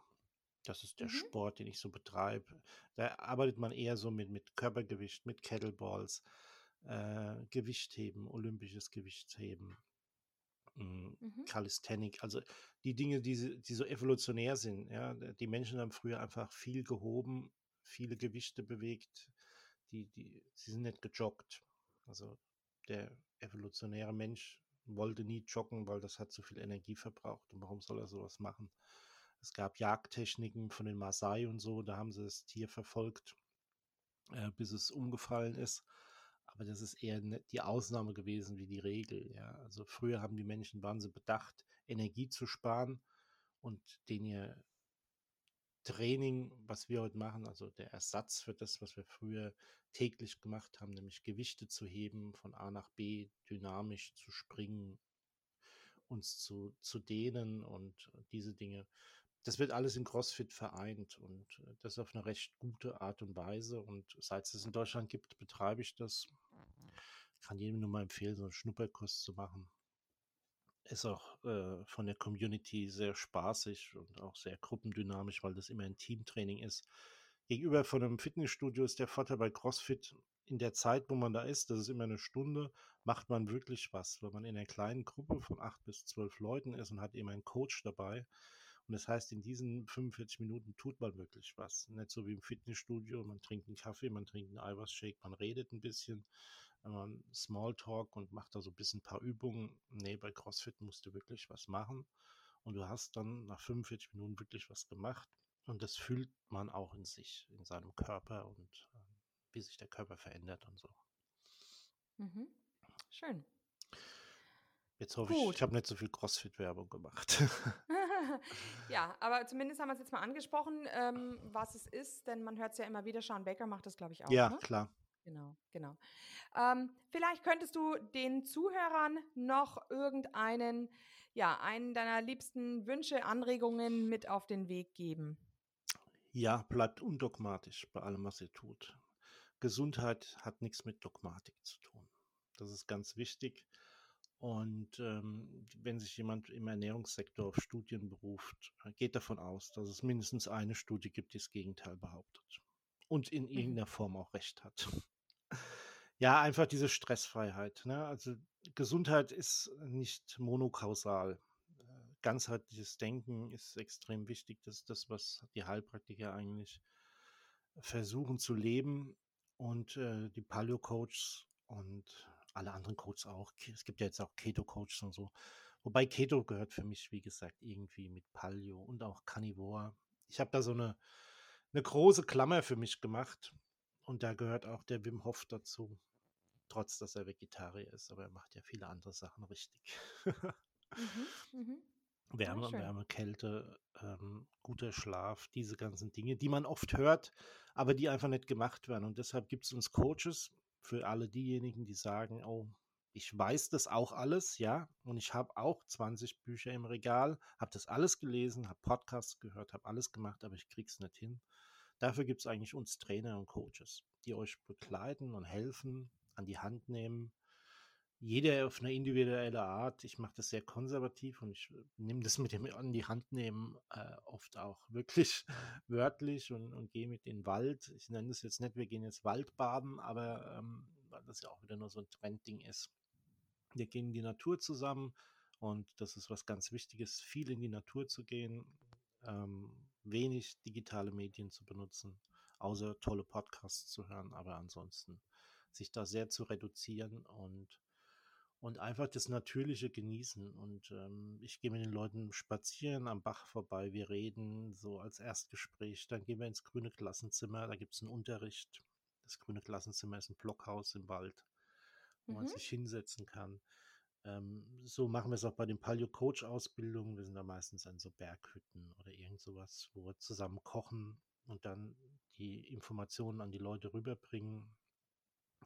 das ist der mhm. Sport, den ich so betreibe. Da arbeitet man eher so mit, mit Körpergewicht, mit Kettleballs, äh, Gewichtheben, olympisches Gewichtheben, mhm. Calisthenic, also die Dinge, die, die so evolutionär sind. Ja, die Menschen haben früher einfach viel gehoben, viele Gewichte bewegt, die, die, sie sind nicht gejoggt. Also der evolutionäre Mensch wollte nie joggen, weil das hat zu viel Energie verbraucht. Und warum soll er sowas machen? Es gab Jagdtechniken von den Maasai und so, da haben sie das Tier verfolgt, äh, bis es umgefallen ist. Aber das ist eher ne, die Ausnahme gewesen wie die Regel. Ja. Also früher haben die Menschen, sie bedacht, Energie zu sparen und den ihr Training, was wir heute machen, also der Ersatz für das, was wir früher täglich gemacht haben, nämlich Gewichte zu heben, von A nach B dynamisch zu springen, uns zu, zu dehnen und diese Dinge, das wird alles in CrossFit vereint und äh, das auf eine recht gute Art und Weise. Und seit es in Deutschland gibt, betreibe ich das. Kann jedem nur mal empfehlen, so einen Schnupperkurs zu machen. Ist auch äh, von der Community sehr spaßig und auch sehr gruppendynamisch, weil das immer ein Teamtraining ist. Gegenüber von einem Fitnessstudio ist der Vorteil bei CrossFit, in der Zeit, wo man da ist, das ist immer eine Stunde, macht man wirklich was, weil man in einer kleinen Gruppe von acht bis zwölf Leuten ist und hat eben einen Coach dabei. Und das heißt, in diesen 45 Minuten tut man wirklich was. Nicht so wie im Fitnessstudio, man trinkt einen Kaffee, man trinkt einen Eiweißshake, man redet ein bisschen, man Smalltalk und macht da so ein bisschen ein paar Übungen. Nee, bei CrossFit musst du wirklich was machen. Und du hast dann nach 45 Minuten wirklich was gemacht. Und das fühlt man auch in sich, in seinem Körper und äh, wie sich der Körper verändert und so. Mhm. Schön. Jetzt hoffe Gut. ich, ich habe nicht so viel CrossFit-Werbung gemacht. ja, aber zumindest haben wir es jetzt mal angesprochen, ähm, was es ist, denn man hört es ja immer wieder. Sean Baker macht das, glaube ich, auch. Ja, ne? klar. Genau, genau. Ähm, vielleicht könntest du den Zuhörern noch irgendeinen, ja, einen deiner liebsten Wünsche, Anregungen mit auf den Weg geben. Ja, bleibt undogmatisch bei allem, was ihr tut. Gesundheit hat nichts mit Dogmatik zu tun. Das ist ganz wichtig. Und ähm, wenn sich jemand im Ernährungssektor auf Studien beruft, äh, geht davon aus, dass es mindestens eine Studie gibt, die das Gegenteil behauptet. Und in mhm. irgendeiner Form auch recht hat. Ja, einfach diese Stressfreiheit. Ne? Also Gesundheit ist nicht monokausal. Äh, ganzheitliches Denken ist extrem wichtig. Das ist das, was die Heilpraktiker eigentlich versuchen zu leben und äh, die Paleo-Coaches und alle anderen Coaches auch. Es gibt ja jetzt auch Keto-Coaches und so. Wobei Keto gehört für mich, wie gesagt, irgendwie mit Paleo und auch Carnivore. Ich habe da so eine, eine große Klammer für mich gemacht. Und da gehört auch der Wim Hof dazu. Trotz, dass er Vegetarier ist, aber er macht ja viele andere Sachen richtig. mhm, mhm. Wärme, Wärme, Kälte, ähm, guter Schlaf, diese ganzen Dinge, die man oft hört, aber die einfach nicht gemacht werden. Und deshalb gibt es uns Coaches für alle diejenigen, die sagen, oh, ich weiß das auch alles, ja, und ich habe auch 20 Bücher im Regal, habe das alles gelesen, habe Podcasts gehört, habe alles gemacht, aber ich krieg's nicht hin. Dafür gibt es eigentlich uns Trainer und Coaches, die euch begleiten und helfen, an die Hand nehmen, jeder auf eine individuelle Art. Ich mache das sehr konservativ und ich äh, nehme das mit dem an die Hand nehmen äh, oft auch wirklich wörtlich und, und gehe mit in den Wald. Ich nenne das jetzt nicht, wir gehen jetzt Waldbaden, aber ähm, weil das ja auch wieder nur so ein Trendding ist. Wir gehen in die Natur zusammen und das ist was ganz Wichtiges, viel in die Natur zu gehen, ähm, wenig digitale Medien zu benutzen, außer tolle Podcasts zu hören, aber ansonsten sich da sehr zu reduzieren und und einfach das Natürliche genießen. Und ähm, ich gehe mit den Leuten spazieren am Bach vorbei, wir reden so als Erstgespräch, dann gehen wir ins grüne Klassenzimmer, da gibt es einen Unterricht. Das grüne Klassenzimmer ist ein Blockhaus im Wald, wo mhm. man sich hinsetzen kann. Ähm, so machen wir es auch bei den Paleo-Coach-Ausbildungen. Wir sind da meistens an so Berghütten oder irgend sowas, wo wir zusammen kochen und dann die Informationen an die Leute rüberbringen.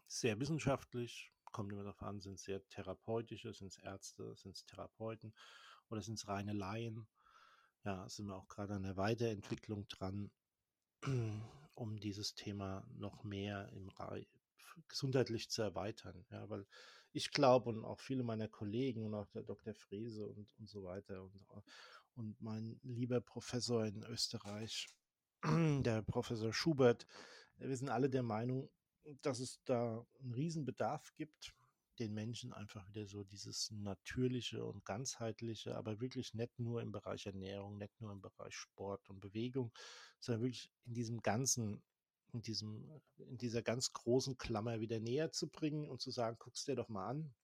Sehr wissenschaftlich, kommt immer darauf an, sind es sehr therapeutische, sind es Ärzte, sind es Therapeuten oder sind es reine Laien. Ja, sind wir auch gerade an der Weiterentwicklung dran, um dieses Thema noch mehr im gesundheitlich zu erweitern. Ja, weil ich glaube und auch viele meiner Kollegen und auch der Dr. Frese und, und so weiter und, und mein lieber Professor in Österreich, der Professor Schubert, wir sind alle der Meinung, dass es da einen Riesenbedarf gibt, den Menschen einfach wieder so dieses natürliche und ganzheitliche, aber wirklich nicht nur im Bereich Ernährung, nicht nur im Bereich Sport und Bewegung, sondern wirklich in diesem ganzen, in diesem, in dieser ganz großen Klammer wieder näher zu bringen und zu sagen, guck's dir doch mal an,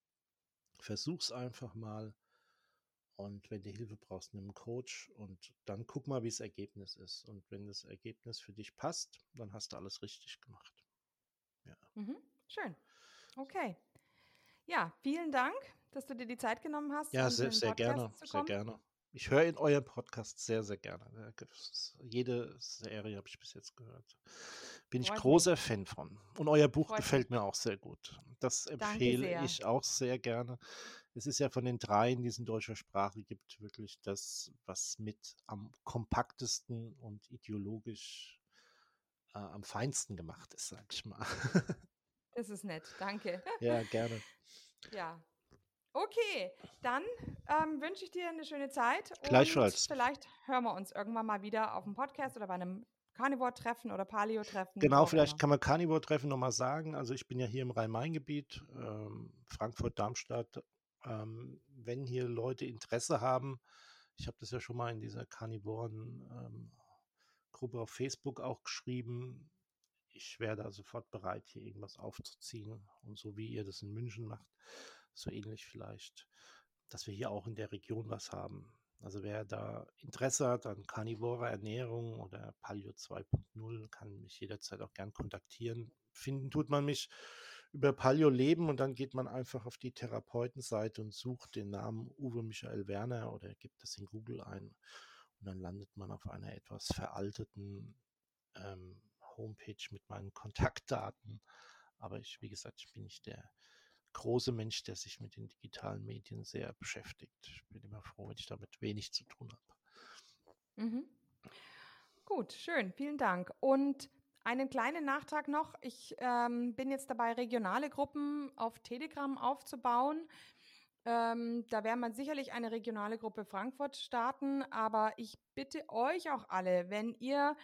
versuch's einfach mal. Und wenn du Hilfe brauchst, nimm einen Coach und dann guck mal, wie das Ergebnis ist. Und wenn das Ergebnis für dich passt, dann hast du alles richtig gemacht. Ja. Mhm. Schön. Okay. Ja, vielen Dank, dass du dir die Zeit genommen hast. Ja, sehr, sehr gerne. Sehr gerne. Ich höre in eurem Podcast sehr, sehr gerne. Jede Serie habe ich bis jetzt gehört. Bin ich großer mich. Fan von. Und euer Buch Freut gefällt mich. mir auch sehr gut. Das empfehle ich auch sehr gerne. Es ist ja von den dreien, die es in deutscher Sprache gibt, wirklich das, was mit am kompaktesten und ideologisch äh, am feinsten gemacht ist, sag ich mal. Das ist nett, danke. Ja, gerne. Ja. Okay, dann ähm, wünsche ich dir eine schöne Zeit. Gleichfalls. Und vielleicht hören wir uns irgendwann mal wieder auf dem Podcast oder bei einem Carnivore-Treffen oder Paleo-Treffen. Genau, vielleicht kann man Carnivore-Treffen nochmal sagen. Also ich bin ja hier im Rhein-Main-Gebiet, ähm, Frankfurt, Darmstadt. Ähm, wenn hier Leute Interesse haben, ich habe das ja schon mal in dieser Carnivoren-Gruppe ähm, auf Facebook auch geschrieben, ich wäre da sofort bereit, hier irgendwas aufzuziehen. Und so wie ihr das in München macht, so ähnlich vielleicht, dass wir hier auch in der Region was haben. Also wer da Interesse hat an karnivore Ernährung oder Paleo 2.0, kann mich jederzeit auch gern kontaktieren. Finden tut man mich über Paleo Leben und dann geht man einfach auf die Therapeutenseite und sucht den Namen Uwe Michael Werner oder gibt das in Google ein und dann landet man auf einer etwas veralteten ähm, Homepage mit meinen Kontaktdaten. Aber ich, wie gesagt, ich bin nicht der große Mensch, der sich mit den digitalen Medien sehr beschäftigt. Ich bin immer froh, wenn ich damit wenig zu tun habe. Mhm. Gut, schön, vielen Dank. Und einen kleinen Nachtrag noch. Ich ähm, bin jetzt dabei, regionale Gruppen auf Telegram aufzubauen. Ähm, da werden man sicherlich eine regionale Gruppe Frankfurt starten, aber ich bitte euch auch alle, wenn ihr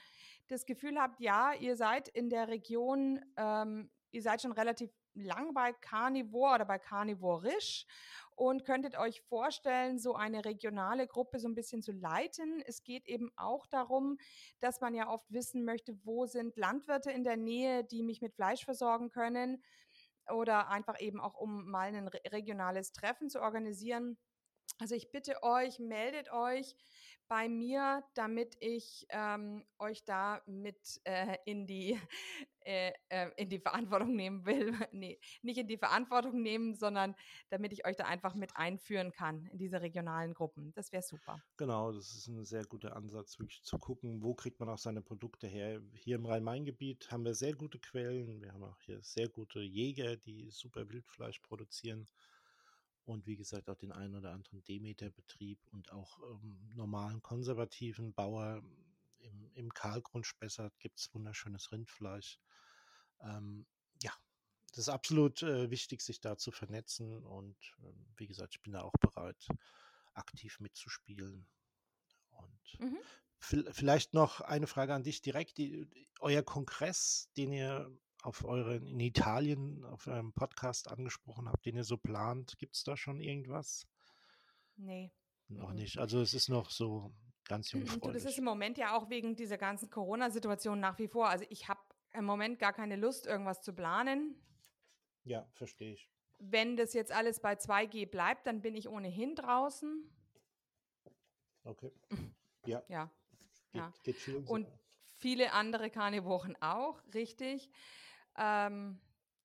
das Gefühl habt, ja, ihr seid in der Region, ähm, ihr seid schon relativ lang bei Carnivore oder bei Carnivorisch und könntet euch vorstellen, so eine regionale Gruppe so ein bisschen zu leiten. Es geht eben auch darum, dass man ja oft wissen möchte, wo sind Landwirte in der Nähe, die mich mit Fleisch versorgen können oder einfach eben auch, um mal ein regionales Treffen zu organisieren. Also ich bitte euch, meldet euch bei mir, damit ich ähm, euch da mit äh, in, die, äh, äh, in die Verantwortung nehmen will. nee, nicht in die Verantwortung nehmen, sondern damit ich euch da einfach mit einführen kann in diese regionalen Gruppen. Das wäre super. Genau, das ist ein sehr guter Ansatz, wirklich zu gucken, wo kriegt man auch seine Produkte her. Hier im Rhein-Main-Gebiet haben wir sehr gute Quellen. Wir haben auch hier sehr gute Jäger, die super Wildfleisch produzieren und wie gesagt auch den einen oder anderen Demeter-Betrieb und auch ähm, normalen konservativen Bauer im, im Kahlgrund gibt es wunderschönes Rindfleisch. Ähm, ja, das ist absolut äh, wichtig, sich da zu vernetzen und äh, wie gesagt, ich bin da auch bereit, aktiv mitzuspielen. Und mhm. vielleicht noch eine Frage an dich direkt. Die, euer Kongress, den ihr auf euren, in Italien, auf eurem Podcast angesprochen habt, den ihr so plant. Gibt es da schon irgendwas? Nee. Noch nicht. Also es ist noch so ganz jungfräulich. Du, das ist im Moment ja auch wegen dieser ganzen Corona-Situation nach wie vor. Also ich habe im Moment gar keine Lust, irgendwas zu planen. Ja, verstehe ich. Wenn das jetzt alles bei 2G bleibt, dann bin ich ohnehin draußen. Okay. Ja. Ja. Geht, ja. Geht und viele andere Karnewochen auch, richtig. Ähm,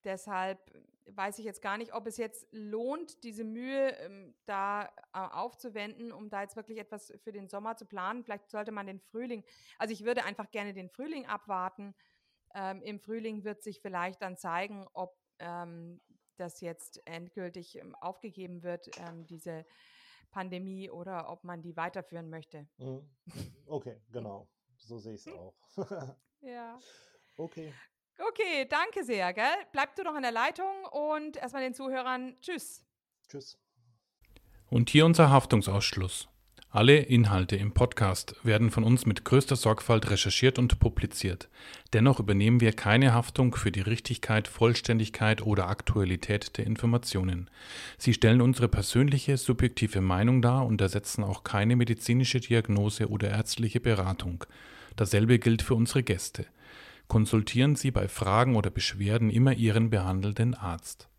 deshalb weiß ich jetzt gar nicht, ob es jetzt lohnt, diese Mühe ähm, da äh, aufzuwenden, um da jetzt wirklich etwas für den Sommer zu planen. Vielleicht sollte man den Frühling, also ich würde einfach gerne den Frühling abwarten. Ähm, Im Frühling wird sich vielleicht dann zeigen, ob ähm, das jetzt endgültig ähm, aufgegeben wird, ähm, diese Pandemie, oder ob man die weiterführen möchte. Mhm. Okay, genau. So sehe ich es auch. ja. Okay. Okay, danke sehr, gell? Bleib du noch in der Leitung und erstmal den Zuhörern Tschüss. Tschüss. Und hier unser Haftungsausschluss. Alle Inhalte im Podcast werden von uns mit größter Sorgfalt recherchiert und publiziert. Dennoch übernehmen wir keine Haftung für die Richtigkeit, Vollständigkeit oder Aktualität der Informationen. Sie stellen unsere persönliche, subjektive Meinung dar und ersetzen auch keine medizinische Diagnose oder ärztliche Beratung. Dasselbe gilt für unsere Gäste. Konsultieren Sie bei Fragen oder Beschwerden immer Ihren behandelnden Arzt.